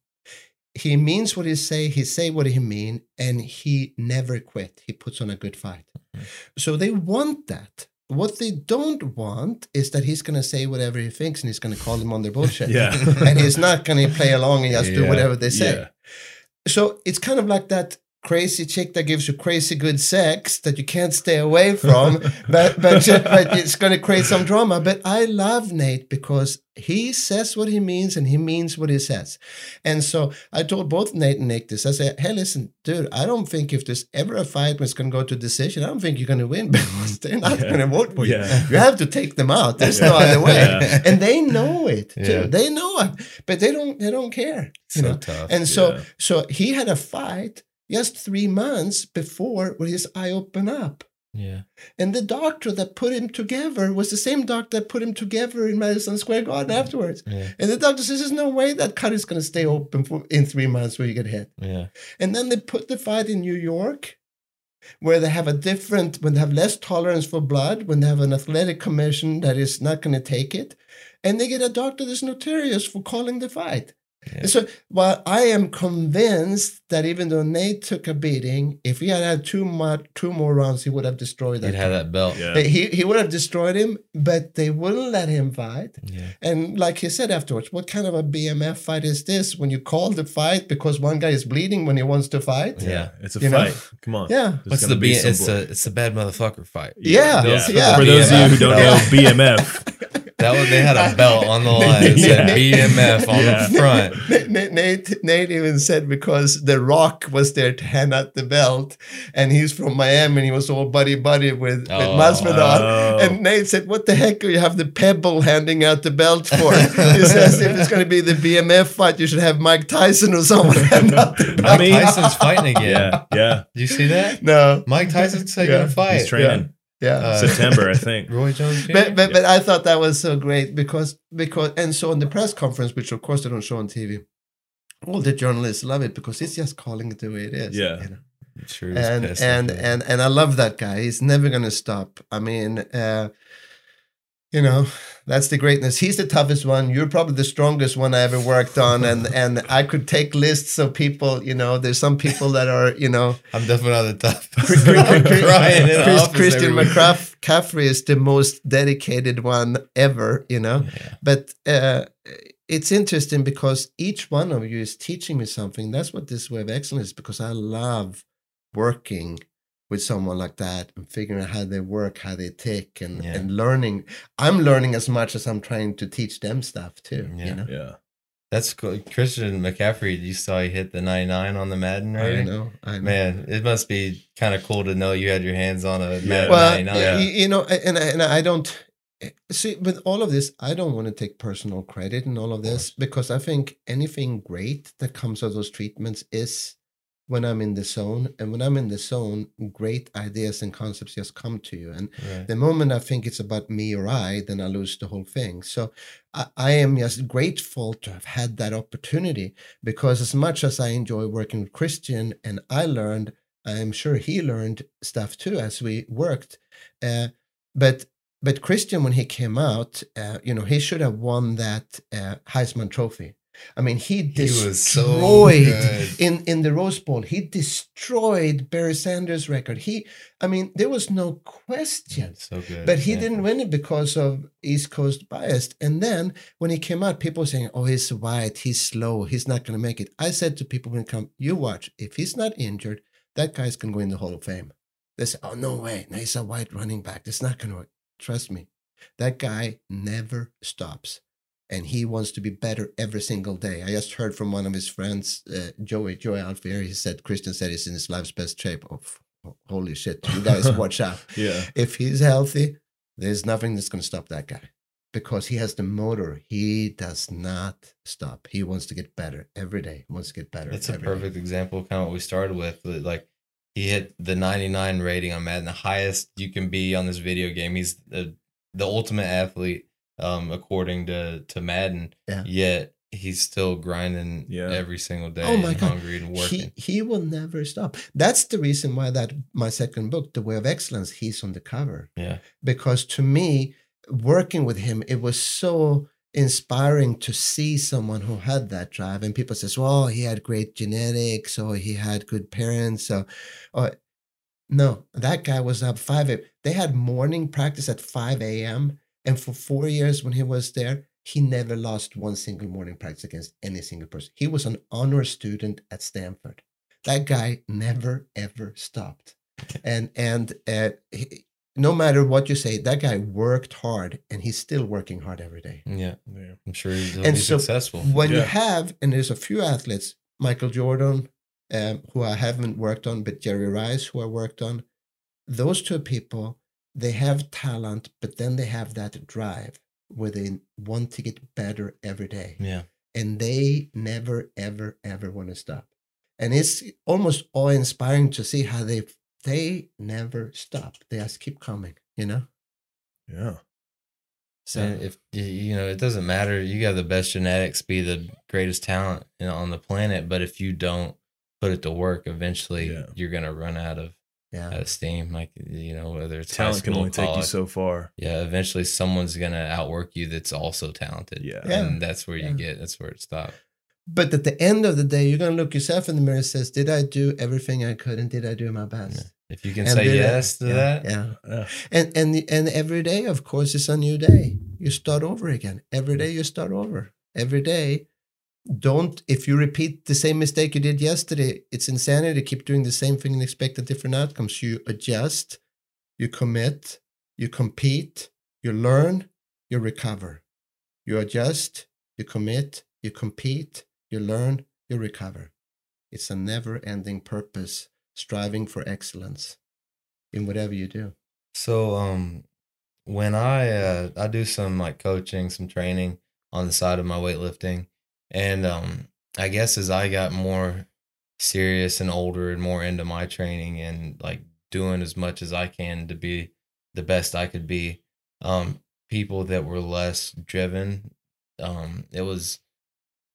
He means what he say he say what he mean and he never quit. He puts on a good fight. Mm-hmm. So they want that. What they don't want is that he's going to say whatever he thinks and he's going to call them on their bullshit. Yeah. and he's not going to play along and just do whatever they say. Yeah. so it's kind of like that crazy chick that gives you crazy good sex that you can't stay away from, but but, but it's going to create some drama. But I love Nate because he says what he means and he means what he says. And so I told both Nate and Nick this. I said, "Hey, listen, dude, I don't think if there's ever a fight where it's going to go to decision, I don't think you're going to win because they're not Yeah. going to vote for you. Yeah. You have to take them out. There's no other way." Yeah. And they know it too. Yeah. They know it, but they don't. They don't care. So know. tough. And so, Yeah. so he had a fight just three months before where his eye opened up. yeah. And the doctor that put him together was the same doctor that put him together in Madison Square Garden mm. afterwards. Yeah. And the doctor says, There's no way that cut is going to stay open for, in three months where you get hit. Yeah. And then they put the fight in New York, where they have a different, when they have less tolerance for blood, when they have an athletic commission that is not going to take it. And they get a doctor that's notorious for calling the fight. Yeah. And so while I am convinced that even though Nate took a beating, if he had had two more, two more rounds, he would have destroyed that. He'd have that belt. Yeah. He, he would have destroyed him, but they wouldn't let him fight. Yeah. And like he said afterwards, what kind of a BMF fight is this when you call the fight because one guy is bleeding when he wants to fight? Yeah. It's a You know? fight. Come on. Yeah. There's What's the be B? It's blood. the it's the bad motherfucker fight. Yeah. Yeah. Yeah. For those of you who don't know BMF. BMF, That was they had a belt on the line. It said BMF on Yeah. the front. Nate, Nate, Nate, Nate even said because The Rock was there to hand out the belt, and he's from Miami, and he was all buddy buddy with, with Oh. Masvidal. Oh. And Nate said, "What the heck do you have the pebble handing out the belt for?" he says, "If it's going to be the BMF fight, you should have Mike Tyson or someone hand out the belt." I mean- Tyson's fighting again. yeah, yeah, Did you see that? no, Mike Tyson's taking Yeah. a fight. he's training yeah. Uh, September, I think. Roy Jones Jr. but but, but I thought that was so great because because and so in the press conference, which of course they don't show on TV, all the journalists love it because it's just calling it the way it is. Yeah. you know? Sure was and and and and I love that guy. He's never gonna stop. I mean, uh, you know, that's the greatness. He's the toughest one. You're probably the strongest one I ever worked on, and and I could take lists of people. You know, there's some people that are you know I'm definitely not the top. Chris- I'm crying in the Chris- Christian. McCaffrey is the most dedicated one ever. You know, Yeah. but uh, it's interesting because each one of you is teaching me something. That's what this way of excellence is because I love working with someone like that and figuring out how they work, how they tick, and Yeah. and learning. I'm learning as much as I'm trying to teach them stuff too. Mm, yeah. You know, Yeah, That's cool. Christian McCaffrey, you saw he hit the 99 on the Madden I know. I know. Man, it must be kind of cool to know you had your hands on a Madden well, 99. Yeah. you, know, and I- and I don't eh, see with all of this. I don't want to take personal credit in all of this because I think anything great that comes out of those treatments is when I'm in the zone, and when I'm in the zone, great ideas and concepts just come to you. And Right. the moment I think it's about me or I, then I lose the whole thing. So I, I am just grateful to have had that opportunity because as much as I enjoy working with Christian and I learned, I'm sure he learned stuff too as we worked. Uh, but but Christian, when he came out, uh, you know, he should have won that uh, Heisman Trophy I mean, he He was so destroyed in in the Rose Bowl. He destroyed Barry Sanders' record. He, I mean, there was no question. So good. But he Yeah. didn't win it because of East Coast bias. And then when he came out, people were saying, "Oh, he's white. He's slow. He's not going to make it." I said to people when come, "You watch. If he's not injured, that guy's going to go in the Hall of Fame." They say, "Oh no way! No, he's a white running back. It's not going to work." Trust me, that guy never stops, and he wants to be better every single day. I just heard from one of his friends, uh, Joey Joey Alfieri. He said Christian said he's in his life's best shape. Oh, holy shit! You guys watch out Yeah. if he's healthy, there's nothing that's going to stop that guy because he has the motor. He does not stop. He wants to get better every day. He wants to get better. That's a every day. perfect example of kind of what we started with. Like he hit the 99 rating on Madden, the highest you can be on this video game. He's the the ultimate athlete, um, according to to Madden. Yeah. Yet he's still grinding Yeah. every single day. Oh my and God. hungry and working. He, he will never stop. That's the reason why that my second book, The Way of Excellence, he's on the cover. yeah. Because to me, working with him, it was so inspiring to see someone who had that drive. And people says, "Well, he had great genetics, or he had good parents." Or, or no, that guy was up five. a- They had morning practice at five a.m. And for four years when he was there, he never lost one single morning practice against any single person. He was an honor student at Stanford. That guy never ever stopped, and and uh, he, no matter what you say, that guy worked hard, and he's still working hard every day. Yeah. Yeah. I'm sure he'll And be so successful. When you have, and there's a few athletes, Michael Jordan, um, who I haven't worked on, but Jerry Rice, who I worked on, those two people, they have talent, but then they have that drive where they want to get better every day Yeah. and they never ever ever want to stop and it's almost awe-inspiring to see how they they never stop they just keep coming you know Yeah. so And if you know, it doesn't matter. You got the best genetics, be the greatest talent you know, on the planet, but if you don't put it to work, eventually Yeah. you're gonna run out of yeah out of steam. Like you know, whether it's high Talent can school, only take you so far. Yeah, eventually someone's gonna outwork you that's also talented. Yeah. Yeah. and that's where you Yeah. get. That's where it stops. but at the end of the day you're going to look yourself in the mirror and says did i do everything i could and did i do my best If you can And say did I- yes to yeah, that, yeah Yeah. and and and every day of course is a new day you start over again every day you start over every day don't if you repeat the same mistake you did yesterday it's insanity to keep doing the same thing and expect a different outcomes. You adjust you commit you compete you learn you recover. You adjust you commit you compete you learn you recover. It's a never ending purpose striving for excellence in whatever you do. So um when I uh I do some like coaching, some training on the side of my weightlifting and um I guess as I got more serious and older and more into my training and like doing as much as I can to be the best I could be um people that were less driven um it was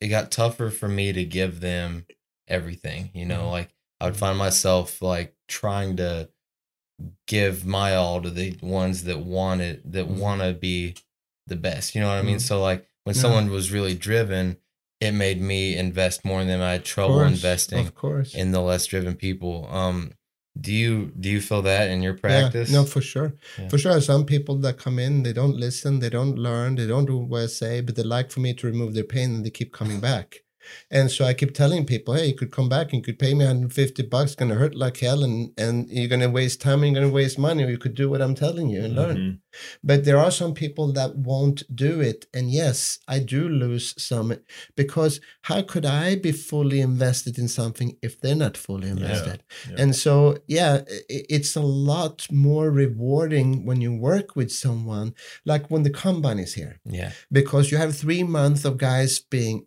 it got tougher for me to give them everything you know Mhm. like I would find myself like trying to give my all to the ones that want it that Mhm. want to be the best you know what i mean Mhm. so like when Yeah. someone was really driven it made me invest more than i had trouble course, investing of course in the less driven people um do you do you feel that in your practice Yeah, no, for sure. Yeah. For sure. Some people that come in, they don't listen, they don't learn, they don't do what I say, but they like for me to remove their pain and they keep coming back. And so I keep telling people, hey, you could come back and you could pay me 150 bucks, gonna hurt like hell, and, and you're gonna waste time and you're gonna waste money, or you could do what I'm telling you and learn. Mhm. But there are some people that won't do it. And yes, I do lose some because how could I be fully invested in something if they're not fully invested? yeah. And so, yeah, it's a lot more rewarding when you work with someone, like when the combine is here, yeah because you have three months of guys being,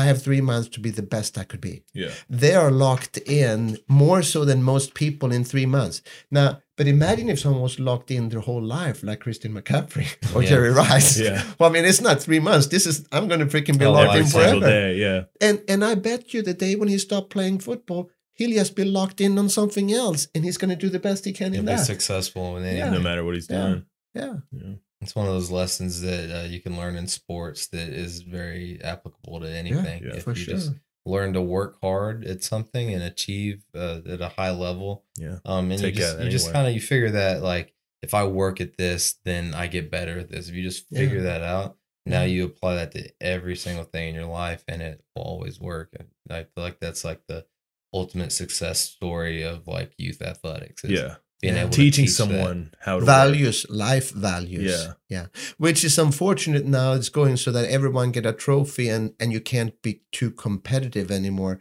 I have three months to be the best I could be Yeah. they are locked in more so than most people in three months. Now, but imagine if someone was locked in their whole life, like Christian McCaffrey or Yeah. Jerry Rice. Yeah. Well, I mean, it's not three months. This is I'm going to freaking be Oh, locked in forever. day. Yeah. And and I bet you the day when he stopped playing football, he'll just be locked in on something else, and he's going to do the best he can you'll in be that. successful then Yeah. No matter what he's doing. Yeah. Yeah. It's one of those lessons that uh, you can learn in sports that is very applicable to anything. yeah, if for you sure. just learn to work hard at something and achieve uh, at a high level, Yeah. um, and Take you just you just kind of you figure that like if I work at this, then I get better at this. If you just Yeah. figure that out, now you apply that to every single thing in your life, and it will always work. And I feel like that's like the ultimate success story of like youth athletics. Yeah. Being Yeah. able to Teaching teach someone how to work. values life values Yeah. yeah which is unfortunate now it's going so that everyone get a trophy and and you can't be too competitive anymore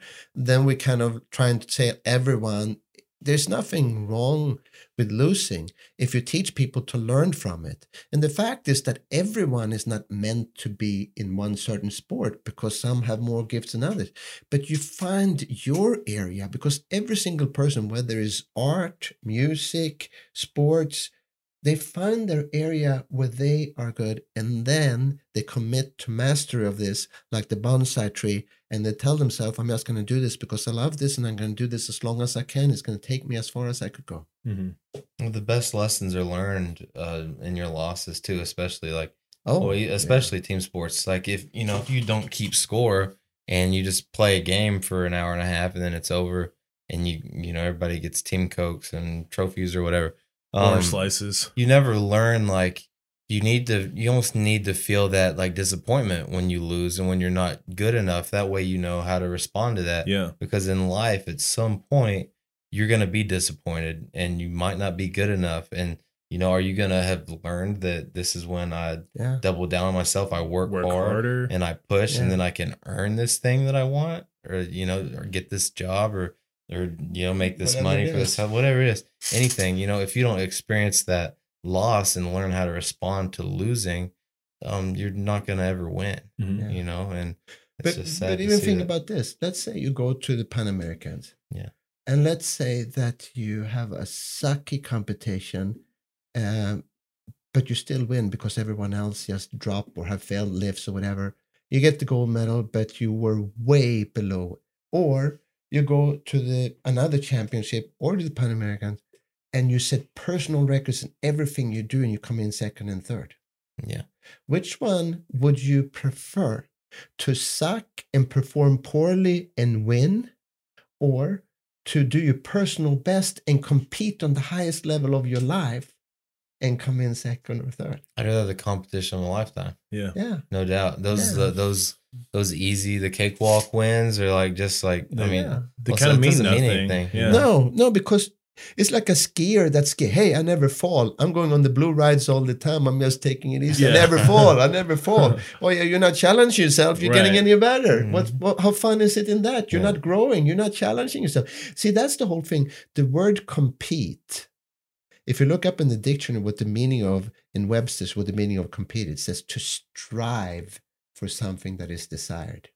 then we kind of trying to say everyone there's nothing wrong with losing if you teach people to learn from it. And the fact is that everyone is not meant to be in one certain sport because some have more gifts than others. But you find your area because every single person whether it's art music sports they find their area where they are good. And then they commit to mastery of this like the bonsai tree and they tell themselves i'm just going to do this because i love this and i'm going to do this as long as i can it's going to take me as far as i could go Mhm. Well, the best lessons are learned uh, in your losses too, especially like oh well, yeah. especially team sports. Like if you know if you don't keep score and you just play a game for an hour and a half and then it's over and you you know everybody gets team cokes and trophies or whatever. Orange Um, slices. you never learn like you need to you almost need to feel that like disappointment when you lose and when you're not good enough. That way you know how to respond to that Yeah. because in life at some point you're going to be disappointed and you might not be good enough and you know are you going to have learned that this is when i yeah double down on myself i work, Work hard harder. and i push Yeah. and then i can earn this thing that i want or you know or get this job or or you know make this Whatever money for this is. whatever it is anything you know if you don't experience that loss and learn how to respond to losing um you're not going to ever win Mhm. You know and it's but, just sad but even see think that. about this let's say you go to the pan americans Yeah. and let's say that you have a sucky competition um, but you still win because everyone else just drop or have failed lifts or whatever you get the gold medal but you were way below or you go to the another championship or to the pan americans and you set personal records in everything you do and you come in second and third yeah which one would you prefer? To suck and perform poorly and win, or to do your personal best and compete on the highest level of your life and come in second or third? i'd rather the competition of a lifetime Yeah. Yeah. No doubt. Those Yeah. the, those those easy the cakewalk wins are like just like I mean Yeah. They well, kind so of mean doesn't nothing. mean anything. Yeah. No, no, because it's like a skier that's ski. Hey, I never fall. I'm going on the blue rides all the time. I'm just taking it easy. I never fall. I never fall. oh yeah, you're not challenging yourself. You're getting Right. any better. Mhm. What, what? How fun is it in that? You're Yeah. not growing. You're not challenging yourself. See, that's the whole thing. The word compete. If you look up in the dictionary what the meaning of in Webster's what the meaning of compete, it says to strive for something that is desired.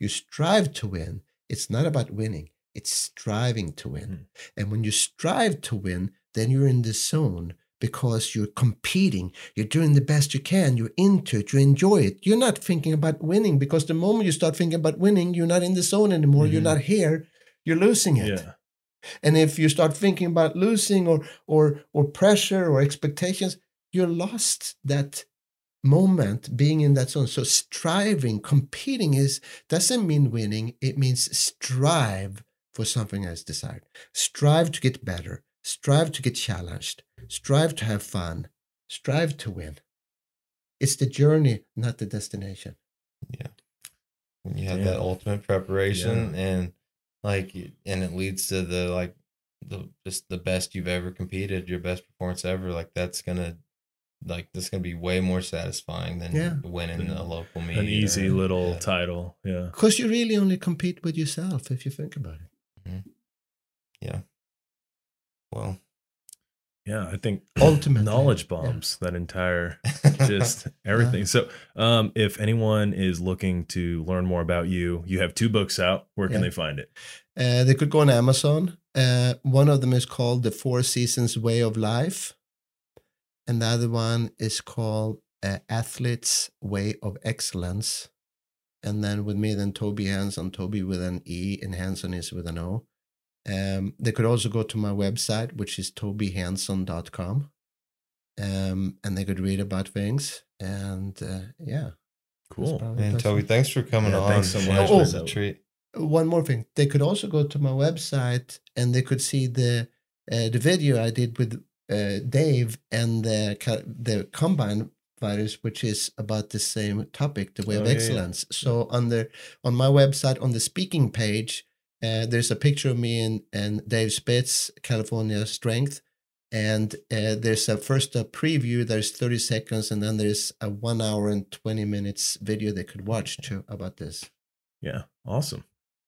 You strive to win. It's not about winning. It's striving to win. Mhm. And when you strive to win, then you're in the zone because you're competing. You're doing the best you can. You're into it. You enjoy it. You're not thinking about winning because the moment you start thinking about winning, you're not in the zone anymore. You're Mhm. not here. You're losing it. Yeah. And if you start thinking about losing or or or pressure or expectations, you're lost that moment being in that zone. So striving, competing is doesn't mean winning. It means strive for something as desired. Strive to get better. Strive to get challenged. Strive to have fun. Strive to win. It's the journey, not the destination. Yeah. When you have Yeah. that ultimate preparation and like and it leads to the like the just the best you've ever competed, your best performance ever, like that's gonna like this gonna be way more satisfying than Yeah. winning Than a local meet. An easy or- little yeah. title. Yeah. Because you really only compete with yourself if you think about it. Well Yeah. I think Ultimately. knowledge Yeah. bombs that entire just everything. So, um, if anyone is looking to learn more about you, you have two books out. Where can Yeah. they find it? Uh, they could go on Amazon. Uh, one of them is called The Four Seasons Way of Life. And the other one is called uh, Athlete's Way of Excellence. And then with me, then Toby Hanson, Toby with an E, and Hanson is with an O. Um, they could also go to my website, which is tobyhanson.com. um, and they could read about things. And uh, yeah, Cool. And best. Toby, thanks for coming Yeah, on. thanks so man. much It was a treat. one more thing they could also go to my website and they could see the uh, the video i did with uh, dave and the ca- the combine virus which is about the same topic the way Oh, of yeah, yeah. excellence so on the on my website on the speaking page uh, there's a picture of me and, and dave spitz california strength and uh, there's a first a preview there's 30 seconds and then there's a one hour and 20 minutes video they could watch too about this Yeah. Awesome.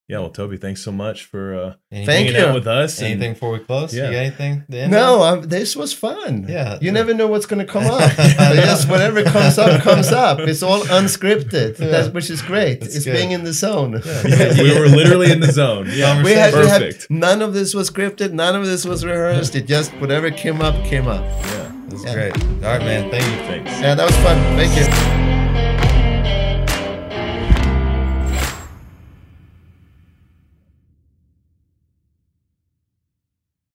Yeah. Well, Toby, thanks so much for uh, Anything, Thank hanging you. out with us. and- Anything before we close? Yeah. You got anything? No, on? um, this was fun. Yeah. you never know what's going to come up. Just whatever comes up, comes up. It's all unscripted, Yeah. That's, which is great. That's it's good. being in the zone. Yeah, we were literally in the zone. Yeah. We had, we had none of this was scripted. None of this was rehearsed. It just whatever came up came up. Yeah. That's Yeah. great. All right, man. Thank you. Thanks. Yeah, that was fun. Thank you.